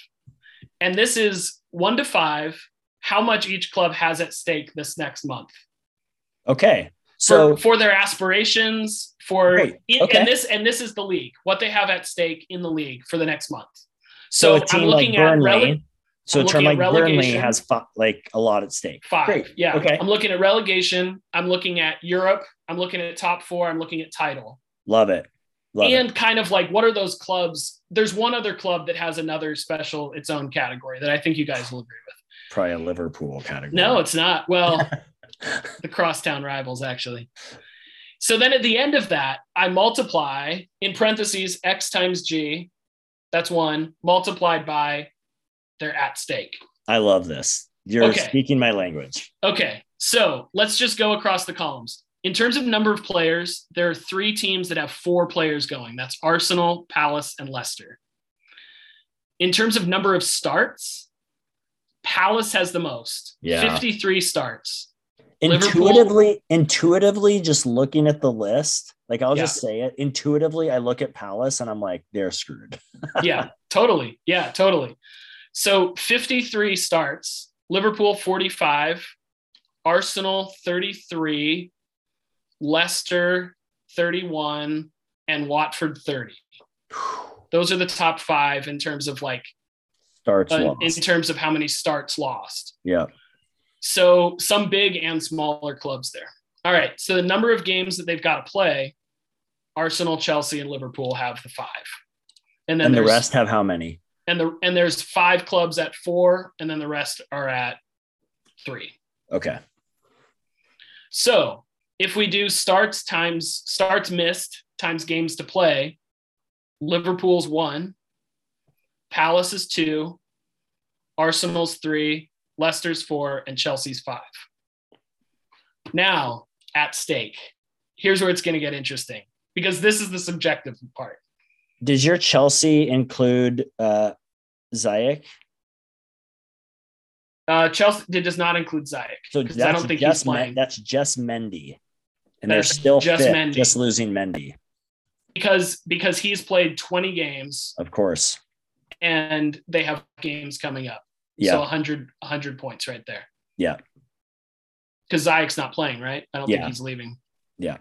And this is 1 to 5 how much each club has at stake this next month. Okay. So So for, their aspirations, for in- Okay. and this and this is the league, what they have at stake in the league for the next month. so a I'm team like looking at Burnley. rele- so a I'm looking like Burnley has like a lot at stake. Five. Great. Yeah. Okay. I'm looking at relegation. I'm looking at Europe. I'm looking at top four. I'm looking at title. Love it. Love and it. kind of like what are those clubs? There's one other club that has another special, its own category that I think you guys will agree with. Probably a Liverpool category. No, it's not. Well, [laughs] [laughs] the crosstown rivals, actually. So then at the end of that, I multiply in parentheses X times G. That's one multiplied by their at stake. I love this. You're Okay. speaking my language. Okay, so let's just go across the columns. In terms of number of players, there are three teams that have four players going. That's Arsenal, Palace, and Leicester. In terms of number of starts, Palace has the most. Yeah. 53 starts. Intuitively, intuitively, just looking at the list, like I'll Yeah. just say it. Intuitively, I look at Palace and I'm like, they're screwed. [laughs] yeah, totally. Yeah, totally. So 53 starts, Liverpool 45, Arsenal 33, Leicester 31, and Watford 30. [sighs] Those are the top five in terms of like, Starts uh, lost. in terms of how many starts lost. yeah. So some big and smaller clubs there. All right. So the number of games that they've got to play, Arsenal, Chelsea, and Liverpool have the five. And then And the rest have how many? and the and there's five clubs at four, and then the rest are at three. Okay. So if we do starts times starts missed times games to play, Liverpool's one, Palace is two, Arsenal's three, Leicester's four, and Chelsea's five. Now at stake, here's where it's going to get interesting because this is the subjective part. Does your Chelsea include uh Ziyech? Uh, Chelsea does not include Ziyech. So that's I don't think he's just Men- playing. that's just Mendy. And they're still just fit, just losing Mendy, because because he's played 20 games of course. and they have games coming up. Yeah. So 100 100 points right there. Yeah. Because Ziyech's not playing, right? I don't Yeah. think he's leaving. Yeah.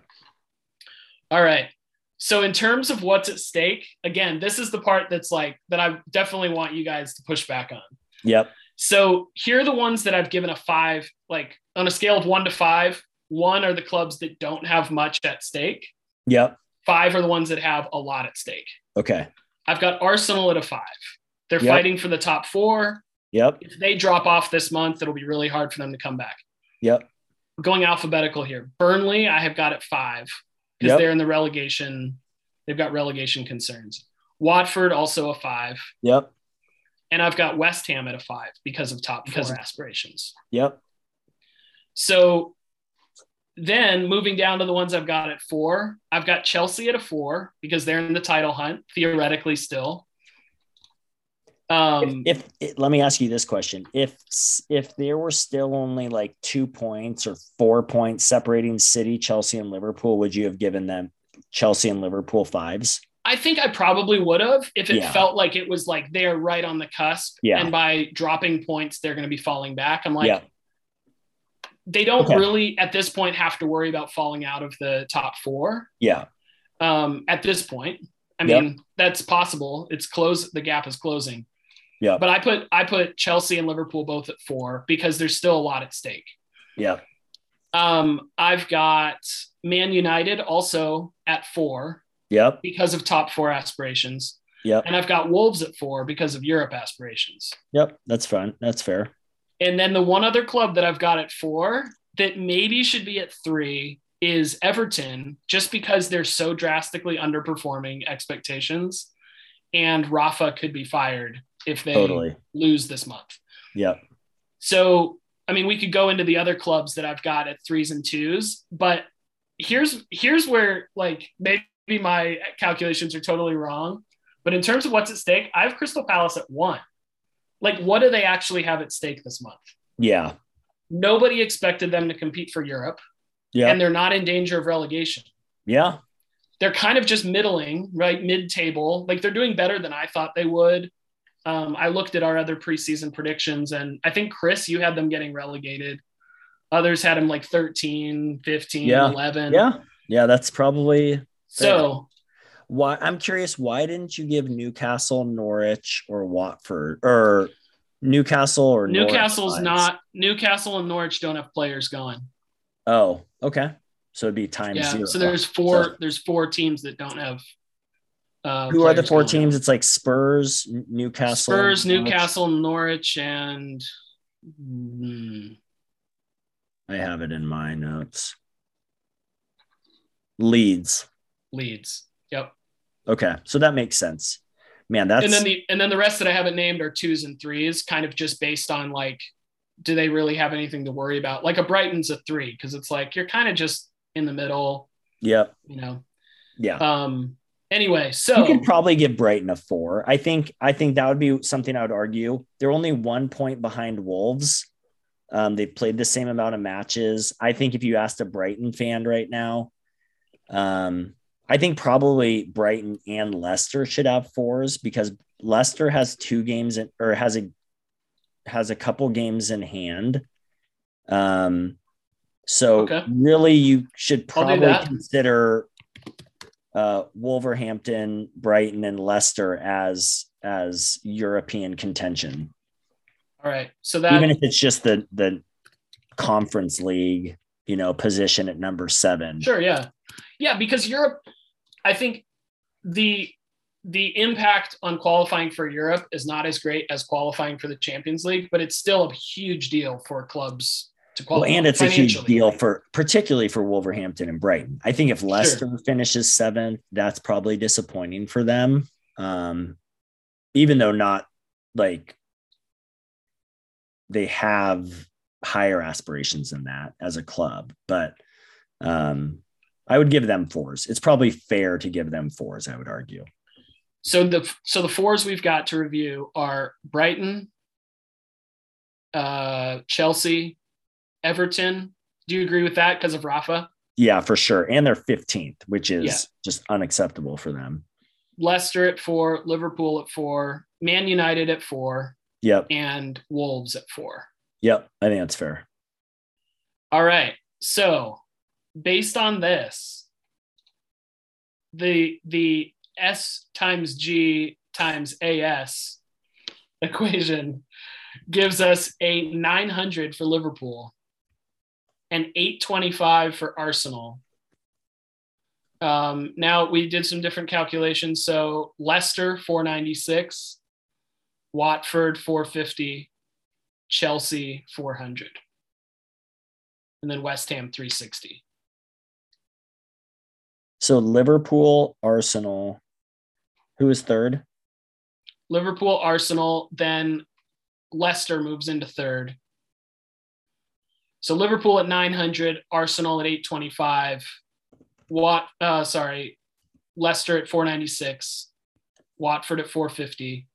All right. So in terms of what's at stake, again, this is the part that's like that I definitely want you guys to push back on. Yep. So here are the ones that I've given a five, like on a scale of one to five. One are the clubs that don't have much at stake. Yep. Five are the ones that have a lot at stake. Okay. I've got Arsenal at a five. They're Yep. fighting for the top four. Yep. If they drop off this month, it'll be really hard for them to come back. Yep. Going alphabetical here. Burnley, I have got at five because Yep. they're in the relegation. They've got relegation concerns. Watford also a five, Yep. and I've got West Ham at a five because of top Because of- aspirations. Yep. So then moving down to the ones I've got at four, I've got Chelsea at a four because they're in the title hunt theoretically still. Um, if, if let me ask you this question if if there were still only like two points or four points separating city chelsea and liverpool would you have given them chelsea and liverpool fives I think I probably would have if it Yeah. felt like it was like they're right on the cusp. Yeah. And by dropping points, they're going to be falling back. I'm like, yeah they don't Okay. really at this point have to worry about falling out of the top four. yeah Um, at this point, I Yep. mean, that's possible. It's close. The gap is closing. Yeah. But I put I put Chelsea and Liverpool both at four because there's still a lot at stake. yeah Um, I've got Man United also at four yep because of top four aspirations. yep And I've got Wolves at four because of Europe aspirations. yep that's fine that's fair And then the one other club that I've got at four that maybe should be at three is Everton, just because they're so drastically underperforming expectations. And Rafa could be fired if they totally lose this month. yep So, I mean, we could go into the other clubs that I've got at threes and twos, but here's here's where like maybe my calculations are totally wrong. But in terms of what's at stake, I have Crystal Palace at one. Like, what do they actually have at stake this month? yeah Nobody expected them to compete for Europe, yeah and they're not in danger of relegation. yeah They're kind of just middling, right? Mid table. Like, they're doing better than I thought they would. Um, I looked at our other preseason predictions, and I think Chris, you had them getting relegated. Others had them like 13, 15, Yeah. 11. Yeah. Yeah, that's probably So why I'm curious why didn't you give Newcastle, Norwich, or Watford or Newcastle or Newcastle's not Newcastle and Norwich don't have players going. Oh, okay. So it'd be times Yeah. zero. So there's four So there's four teams that don't have uh who are the four going. teams? It's like Spurs, Newcastle, Spurs, Norwich. Newcastle, Norwich, and hmm, I have it in my notes. Leeds. Leeds. Yep. Okay, so that makes sense. Man, that's and then the and then the rest that I haven't named are twos and threes, kind of just based on like, do they really have anything to worry about? Like a Brighton's a three because it's like you're kind of just in the middle, yep, you know. yeah. Um. Anyway, so you could probably give Brighton a four. I think I think that would be something I would argue. They're only one point behind Wolves. Um, they've played the same amount of matches. I think if you asked a Brighton fan right now, um, I think probably Brighton and Leicester should have fours because Leicester has two games in, or has a has a couple games in hand. Um, so Okay. really, you should probably consider uh, Wolverhampton, Brighton, and Leicester as as European contention, all right. So that even if it's just the the conference league, you know, position at number seven. Sure, yeah. Yeah, because Europe, I think the the impact on qualifying for Europe is not as great as qualifying for the Champions League, but it's still a huge deal for clubs to Well, and it's a huge deal for particularly for Wolverhampton and Brighton. I think if Leicester finishes seventh, that's probably disappointing for them. Um, even though not like they have higher aspirations than that as a club, but um, I would give them fours. It's probably fair to give them fours. I would argue. So the so the fours we've got to review are Brighton, uh, Chelsea, Everton. Do you agree with that because of Rafa? Yeah, for sure. And they're 15th, which is Yeah. just unacceptable for them. Leicester at four, Liverpool at four, Man United at four, Yep. and Wolves at four. Yep. I think that's fair. All right. So, based on this, the the S times G times AS [laughs] equation gives us a 900 for Liverpool and 825 for Arsenal. Um, now we did some different calculations. So Leicester 496, Watford 450, Chelsea 400 and then West Ham 360. So Liverpool, Arsenal, who is third? Liverpool, Arsenal, then Leicester moves into third. So Liverpool at 900, Arsenal at 825, Wat, uh, sorry, Leicester at 496, Watford at 450,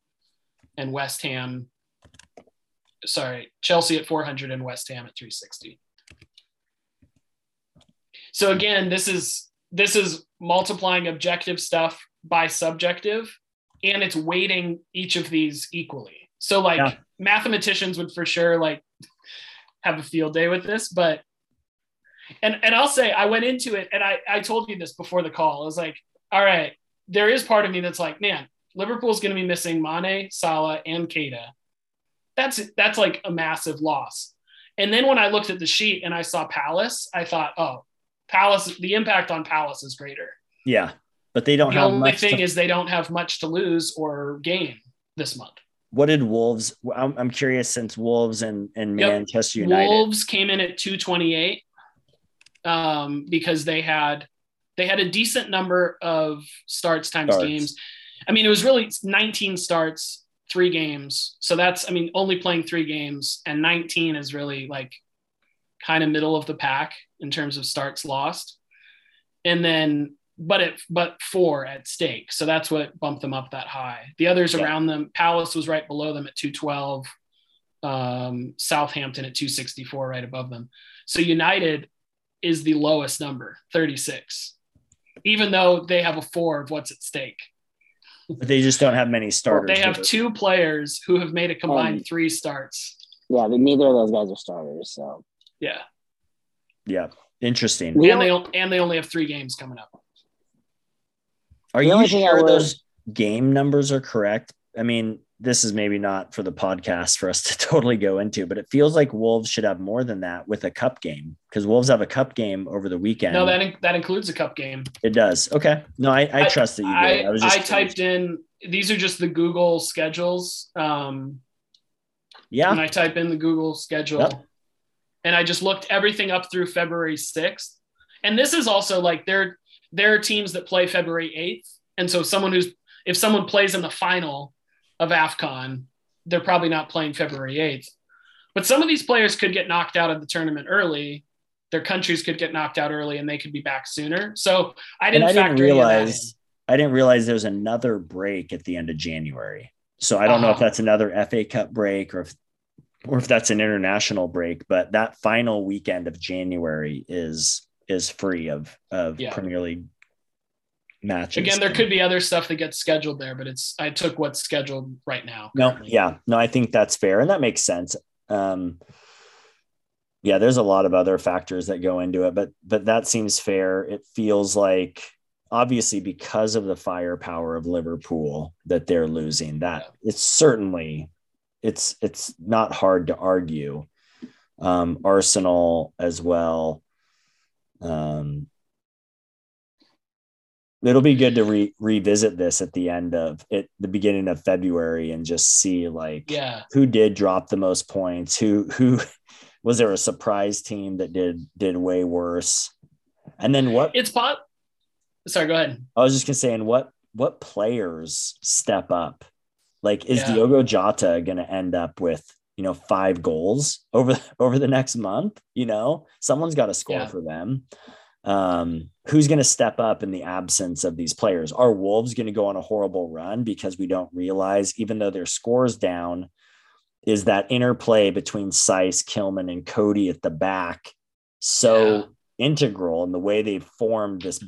and West Ham, sorry, Chelsea at 400 and West Ham at 360. So again, this is this is multiplying objective stuff by subjective and it's weighting each of these equally. So like Yeah. mathematicians would for sure like have a field day with this, but and and I'll say I went into it and I I told you this before the call. I was like, all right, there is part of me that's like, man, Liverpool's going to be missing Mane, Salah, and Keita. That's that's like a massive loss. And then when I looked at the sheet and I saw Palace, I thought, oh, Palace, the impact on Palace is greater. Yeah, but they don't The have only much. thing to- is they don't have much to lose or gain this month. What did Wolves? I'm, I'm curious since Wolves and and Yep. Manchester United. Wolves came in at 228 um, because they had they had a decent number of starts times Starts. games. I mean, it was really 19 starts, three games. So that's I mean, only playing three games, and 19 is really like kind of middle of the pack in terms of starts lost. And then but it but four at stake. So that's what bumped them up that high. The others Yeah. around them, Palace was right below them at 212 um, Southampton at 264 right above them. So United is the lowest number, 36, even though they have a four of what's at stake. but they just don't have many starters. They have two players who have made a combined Um, three starts. Yeah, but neither of those guys are starters. So Yeah. Yeah. Interesting. We and they and they only have three games coming up. Are you I sure those game numbers are correct? I mean, this is maybe not for the podcast for us to [laughs] totally go into, but it feels like Wolves should have more than that with a cup game because Wolves have a cup game over the weekend. No, that in- that includes a cup game. it does. Okay. No, I, I I- trust that you did. I was I, typed in these are just the Google schedules. Um, yeah. when I type in the Google schedule, Yep. and I just looked everything up through February sixth. And this is also like there there are teams that play February eighth, and so someone who's if someone plays in the final of AFCON, they're probably not playing February eighth. But some of these players could get knocked out of the tournament early. Their countries could get knocked out early, and they could be back sooner. So I didn't I didn't any of that in. realize I didn't realize there was another break at the end of January. So I don't know if Uh-huh. that's another FA Cup break or if or if that's an international break, but that final weekend of January is is free of of Yeah. Premier League matches. Again, there could be other stuff that gets scheduled there, but it's I took what's scheduled right now. no, currently. yeah, no, I think that's fair, and that makes sense. Um, yeah, there's a lot of other factors that go into it, but but that seems fair. It feels like obviously because of the firepower of Liverpool that they're losing. That it's certainly it's it's not hard to argue. Um, Arsenal as well. Um, it'll be good to re- revisit this at the end of it, the beginning of February, and just see like Yeah. who did drop the most points, who who [laughs] was there a surprise team that did did way worse, and then what It's pot. Sorry, go ahead. I was just gonna say, and what what players step up? Like, is Yeah. Diogo Jota gonna end up with you know five goals over [laughs] over the next month? You know, someone's got to score Yeah. for them. Um, who's gonna step up in the absence of these players? Are Wolves gonna go on a horrible run because we don't realize, even though their scores down, is that interplay between Saïss, Kilman, and Coady at the back so Yeah. integral in the way they've formed this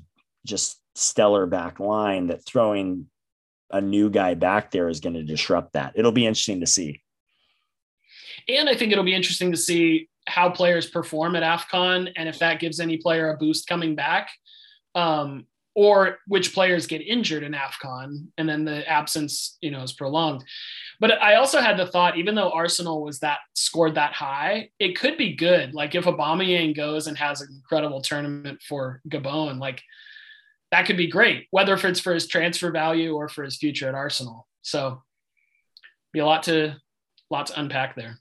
just stellar back line that throwing a new guy back there is going to disrupt that. It'll be interesting to see. And I think it'll be interesting to see how players perform at AFCON and if that gives any player a boost coming back, um, or which players get injured in AFCON and then the absence, you know, is prolonged. But I also had the thought, even though Arsenal was that scored that high, it could be good. Like if Aubameyang goes and has an incredible tournament for Gabon, like that could be great, whether if it's for his transfer value or for his future at Arsenal. So be a lot to lot to unpack there.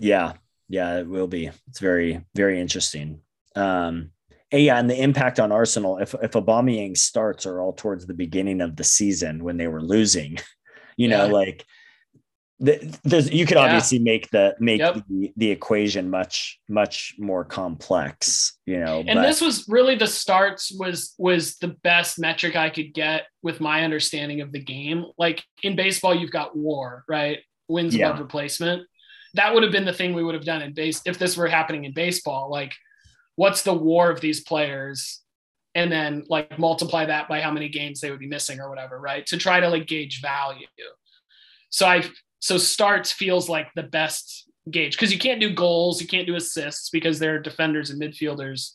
Yeah. Yeah, it will be. It's very, very interesting. Um, and yeah, and the impact on Arsenal, if if Aubameyang starts are all towards the beginning of the season when they were losing, [laughs] you know, Yeah. like the, there's you could Yeah. obviously make the make Yep. the, the equation much much more complex, you know. and but- this was really the starts was was the best metric i could get with my understanding of the game like in baseball you've got war right wins Yeah. above replacement that would have been the thing we would have done in base if this were happening in baseball like what's the war of these players? And then like multiply that by how many games they would be missing or whatever right? To try to like gauge value. So i so starts feels like the best gauge because you can't do goals you can't do assists because they're defenders and midfielders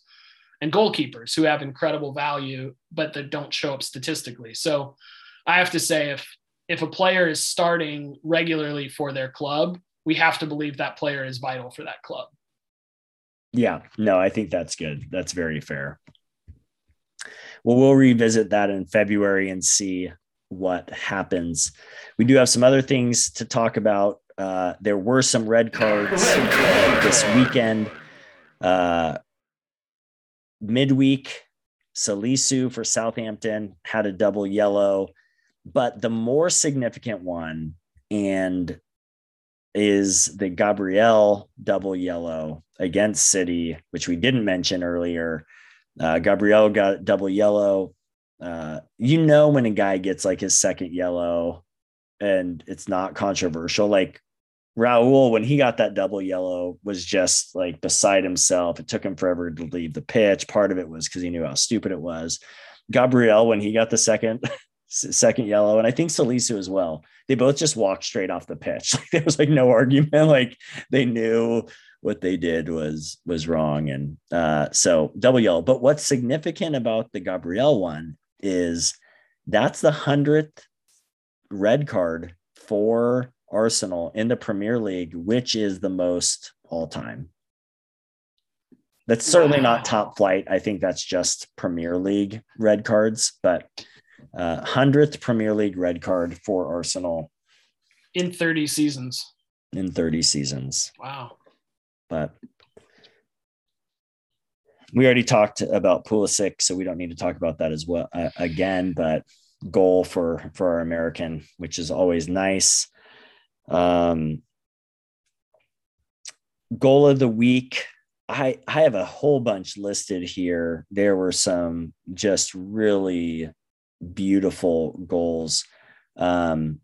and goalkeepers who have incredible value but that don't show up statistically. So i have to say if if a player is starting regularly for their club we have to believe that player is vital for that club Yeah, no, I think that's good. That's very fair. Well, we'll revisit that in February and see what happens. We do have some other things to talk about. Uh, there were some red cards this weekend. Uh, midweek, Salisu for Southampton had a double yellow, but the more significant one and is the Gabriel double yellow against City, which we didn't mention earlier. Uh, Gabriel got double yellow. Uh, you know when a guy gets like his second yellow, and it's not controversial. Like Raul, when he got that double yellow, was just like beside himself. It took him forever to leave the pitch. Part of it was because he knew how stupid it was. Gabriel, when he got the second [laughs] second yellow, and I think Salisu as well, they both just walked straight off the pitch. [laughs] Like there was like no argument. Like they knew what they did was was wrong and uh so double yellow but what's significant about the gabriel one is that's the 100th red card for arsenal in the premier league which is the most all time that's certainly Wow. not top flight i think that's just premier league red cards but uh 100th premier league red card for arsenal In 30 seasons. in 30 seasons Wow. but we already talked about Pulisic, so we don't need to talk about that as well uh, again. But goal for for our American, which is always nice. Um, goal of the week. I I have a whole bunch listed here. There were some just really beautiful goals. Um,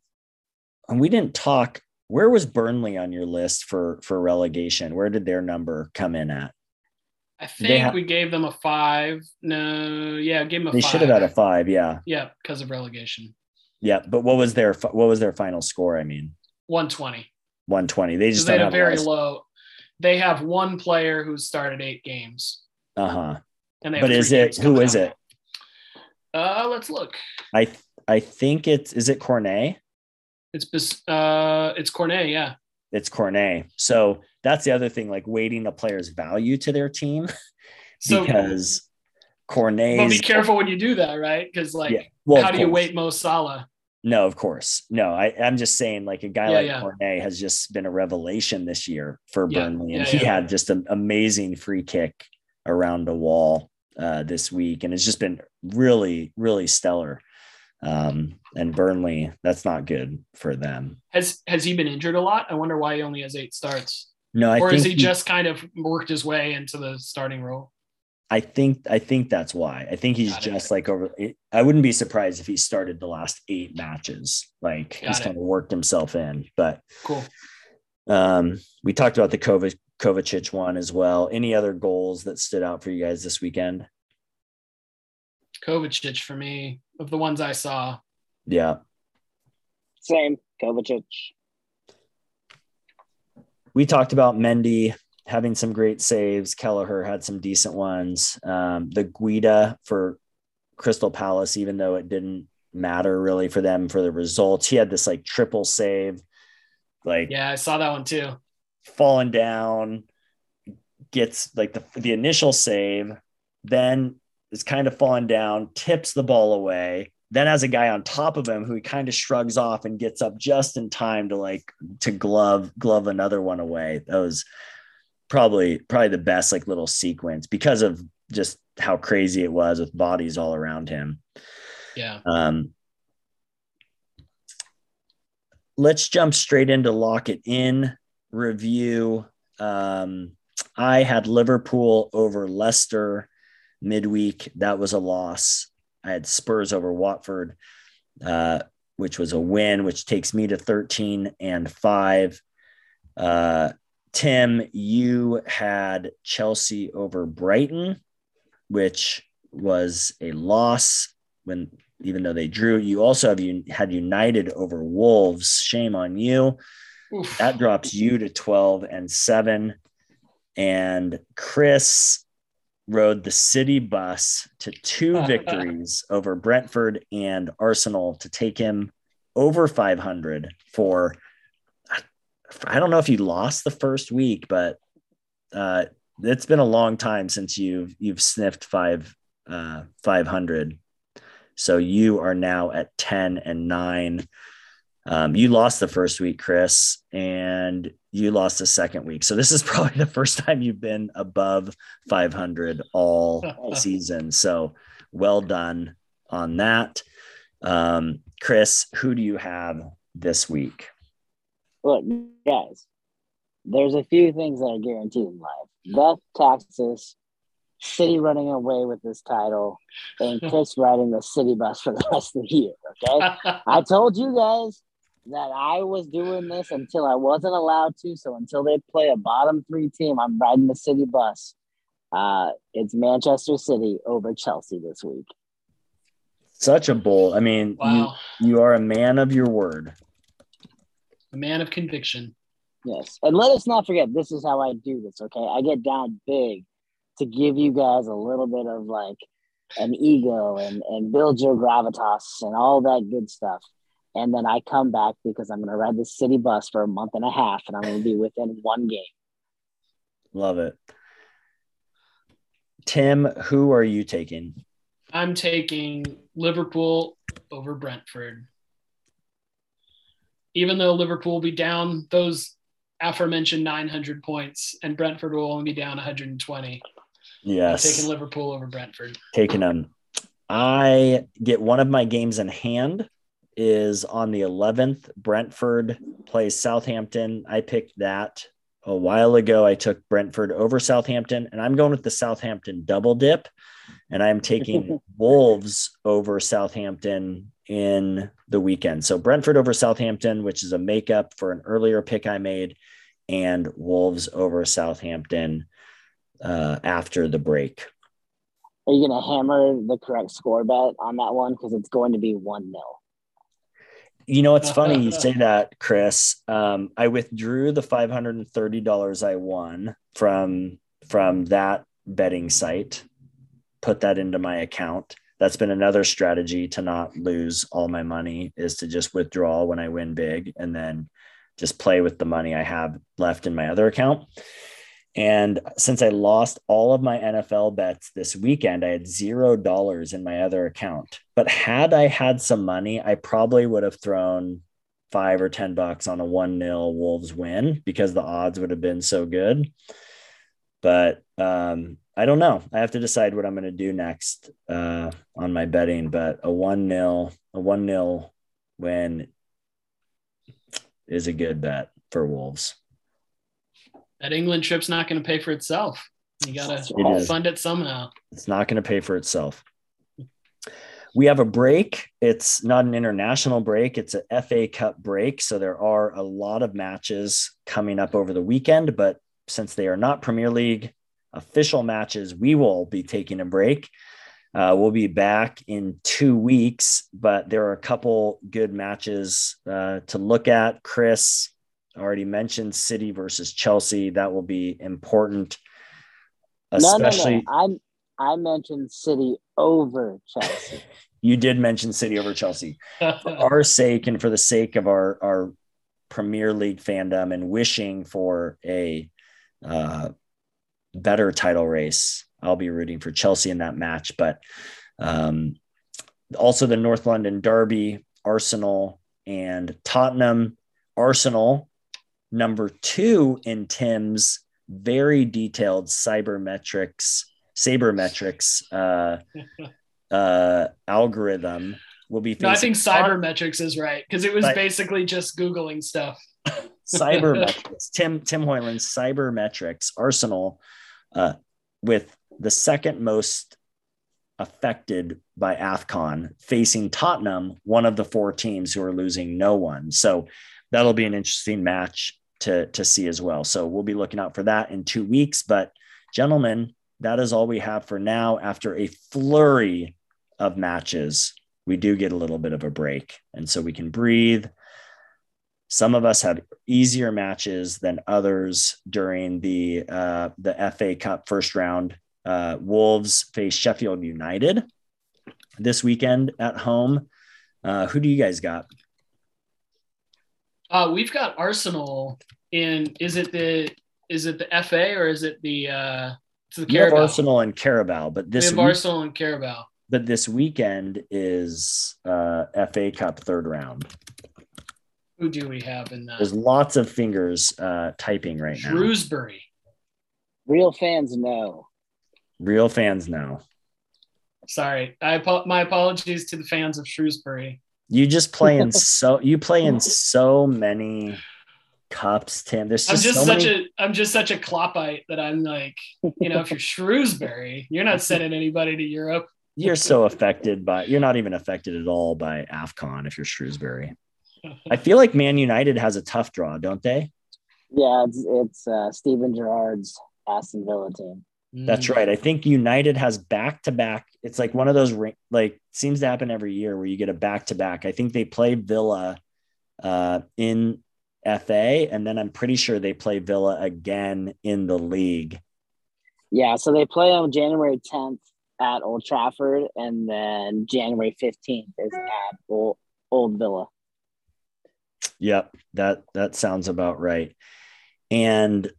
and we didn't talk where was Burnley on your list for for relegation? Where did their number come in at? I think ha- we gave them a five. No, yeah, give them a They five. should have had a five. Yeah, Yeah, because of relegation. yeah. But what was their what was their final score? I mean, 120. one twenty. They just they had a very low. They have one player who's started eight games. Uh huh. And they But is it who is who coming is up. it? Uh, let's look. I I think it's is it Cornet. It's uh, it's Cornet. Yeah. It's Cornet. So that's the other thing, like weighting the player's value to their team, [laughs] So, because Cornet. but be careful when you do that, right? Because like, Yeah, Well, how do you weight Mo Salah? No, of course. No, I, I'm just saying, like a guy Yeah, like yeah. Cornet has just been a revelation this year for Yeah, Burnley, and he had just an amazing free kick around the wall uh, this week, and it's just been really, really stellar. Um, and Burnley, that's not good for them. Has has he been injured a lot? I wonder why he only has eight starts. No, I or think is he just kind of worked his way into the starting role? I think I think that's why. I think he's Got it. just like over. I wouldn't be surprised if he started the last eight matches. Like he's Got it. kind of worked himself in, but. Cool. Um, we talked about the Kovac, Kovacic one as well. Any other goals that stood out for you guys this weekend? Kovacic for me of the ones I saw. Yeah, Same. Kovacic. we talked about Mendy having some great saves. Kelleher had some decent ones. Um, the Guaita for Crystal Palace, even though it didn't matter really for them for the results, he had this like triple save, like Yeah, I saw that one too. Falling down, gets like the, the initial save, then is kind of falling down, tips the ball away, then has a guy on top of him who he kind of shrugs off and gets up just in time to like to glove glove another one away. That was probably probably the best like little sequence because of just how crazy it was with bodies all around him. Yeah. Um, let's jump straight into lock it in review. Um, I had Liverpool over Leicester midweek. That was a loss. I had Spurs over Watford, uh, which was a win, which takes me to 13 and five. Uh, Tim, you had Chelsea over Brighton, which was a loss when even though they drew. You also have you had United over Wolves. Shame on you. Oof. That drops you to 12 and 7. And Chris rode the city bus to two [laughs] victories over Brentford and Arsenal to take him over 500 for I don't know if you lost the first week, but uh, it's been a long time since you've you've sniffed five uh, 500. So you are now at 10 and 9. Um, you lost the first week, Chris, and you lost the second week. So this is [laughs] probably the first time you've been above 500 all [laughs] season. So well done on that. Um, Chris, who do you have this week? Look, guys, there's a few things that are guaranteed in life death, taxes, city running away with this title, and [laughs] Chris riding the city bus for the rest of the year. Okay. I told you guys that I was doing this until I wasn't allowed to. So until they play a bottom three team, I'm riding the city bus. Uh, it's Manchester City over Chelsea this week. Such a bold. I mean, wow. you you are a man of your word. A man of conviction. Yes. And let us not forget this is how I do this, okay? I get down big to give you guys a little bit of like an ego and, and build your gravitas and all that good stuff. And then I come back because I'm going to ride the city bus for a month and a half and I'm going to be within [laughs] one game. Love it. Tim, who are you taking? I'm taking Liverpool over Brentford. Even though Liverpool will be down those aforementioned 900 points and Brentford will only be down 120. Yes. I'm taking Liverpool over Brentford. Taking them. I get one of my games in hand is on the 11th. Brentford plays Southampton. I picked that a while ago. I took Brentford over Southampton, and I'm going with the Southampton double dip. And I'm taking [laughs] Wolves over Southampton in the weekend. So Brentford over Southampton, which is a makeup for an earlier pick I made, and Wolves over Southampton uh, after the break. Are you going to hammer the correct score bet on that one? Because it's going to be 1 0. You know, it's funny you [laughs] say that, Chris. Um, I withdrew the five hundred and thirty dollars I won from from that betting site, put that into my account. That's been another strategy to not lose all my money is to just withdraw when I win big and then just play with the money I have left in my other account. And since I lost all of my NFL bets this weekend, I had zero dollars in my other account. But had I had some money, I probably would have thrown five or 10 bucks on a 1 0 Wolves win because the odds would have been so good. But um, I don't know. I have to decide what I'm going to do next uh, on my betting. But a 1 0, a 1 0 win is a good bet for Wolves that England trip's not going to pay for itself. You got to it fund it somehow. It's not going to pay for itself. We have a break. It's not an international break, it's a FA Cup break. So there are a lot of matches coming up over the weekend, but since they are not Premier League official matches, we will be taking a break. Uh, we'll be back in two weeks, but there are a couple good matches uh, to look at. Chris, already mentioned City versus Chelsea. That will be important, especially. No, no, no. I I mentioned City over Chelsea. [laughs] you did mention City over Chelsea. for our [laughs] sake and for the sake of our our Premier League fandom and wishing for a uh, better title race, I'll be rooting for Chelsea in that match. But um, also the North London Derby, Arsenal and Tottenham. Arsenal number two in Tim's very detailed cybermetrics, sabermetrics uh, uh, algorithm will be. No, I think cybermetrics is right because it was basically just googling stuff. cybermetrics. [laughs] Tim Tim Hoyland's cybermetrics arsenal uh, with the second most affected by AFCON facing Tottenham, one of the four teams who are losing no one. So that'll be an interesting match to to see as well. So we'll be looking out for that in two weeks. But gentlemen, that is all we have for now. After a flurry of matches, we do get a little bit of a break, and so we can breathe. Some of us have easier matches than others during the uh, the FA Cup first round. Uh, Wolves face Sheffield United this weekend at home. Uh, who do you guys got? Uh, we've got Arsenal in. Is it the is it the FA or is it the uh, it's the Carabao? Arsenal and Carabao, but this we have week, Arsenal and Carabao. But this weekend is uh, FA Cup third round. Who do we have in that? There's lots of fingers uh, typing right now. Shrewsbury. Real fans know. Real fans know. Sorry, I my apologies to the fans of Shrewsbury. You just play in [laughs] so you play in so many cups, Tim. There's just, I'm just so such many... a I'm just such a Kloppite that I'm like, you know, if you're Shrewsbury, you're not sending anybody to Europe. You're so affected by you're not even affected at all by AFCON if you're Shrewsbury. I feel like Man United has a tough draw, don't they? Yeah, it's it's uh, Steven Gerrard's Aston Villa team. That's mm. right. I think United has back to back. It's like one of those like seems to happen every year where you get a back to back. I think they play Villa uh, in FA, and then I'm pretty sure they play Villa again in the league. Yeah, so they play on January 10th at Old Trafford, and then January 15th is at Old, Old Villa. Yep, that that sounds about right. And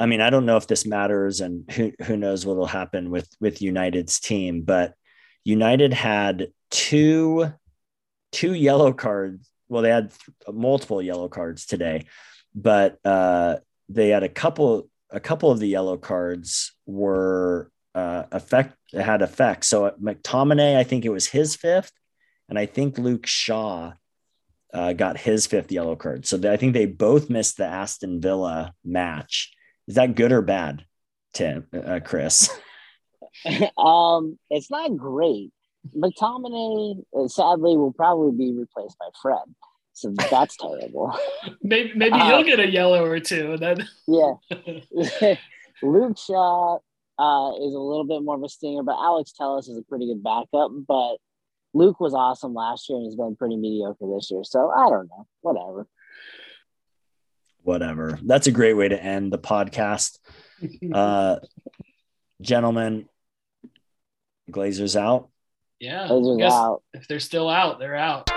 I mean, I don't know if this matters, and who who knows what will happen with with United's team, but United had two two yellow cards. Well, they had multiple yellow cards today, but uh, they had a couple. A couple of the yellow cards were uh, effect had effect. So McTominay, I think it was his fifth, and I think Luke Shaw uh, got his fifth yellow card. So I think they both missed the Aston Villa match. Is that good or bad, Tim, uh, Chris? [laughs] um, it's not great. McTominay, uh, sadly, will probably be replaced by Fred. So that's [laughs] terrible. Maybe, maybe he'll uh, get a yellow or two. Then [laughs] yeah, Luke Shaw uh, is a little bit more of a stinger, but Alex Telles is a pretty good backup. But Luke was awesome last year and he's been pretty mediocre this year. So I don't know. Whatever. Whatever. That's a great way to end the podcast. [laughs] Uh, gentlemen, Glazers out. Yeah. Glazers out. If they're still out, they're out.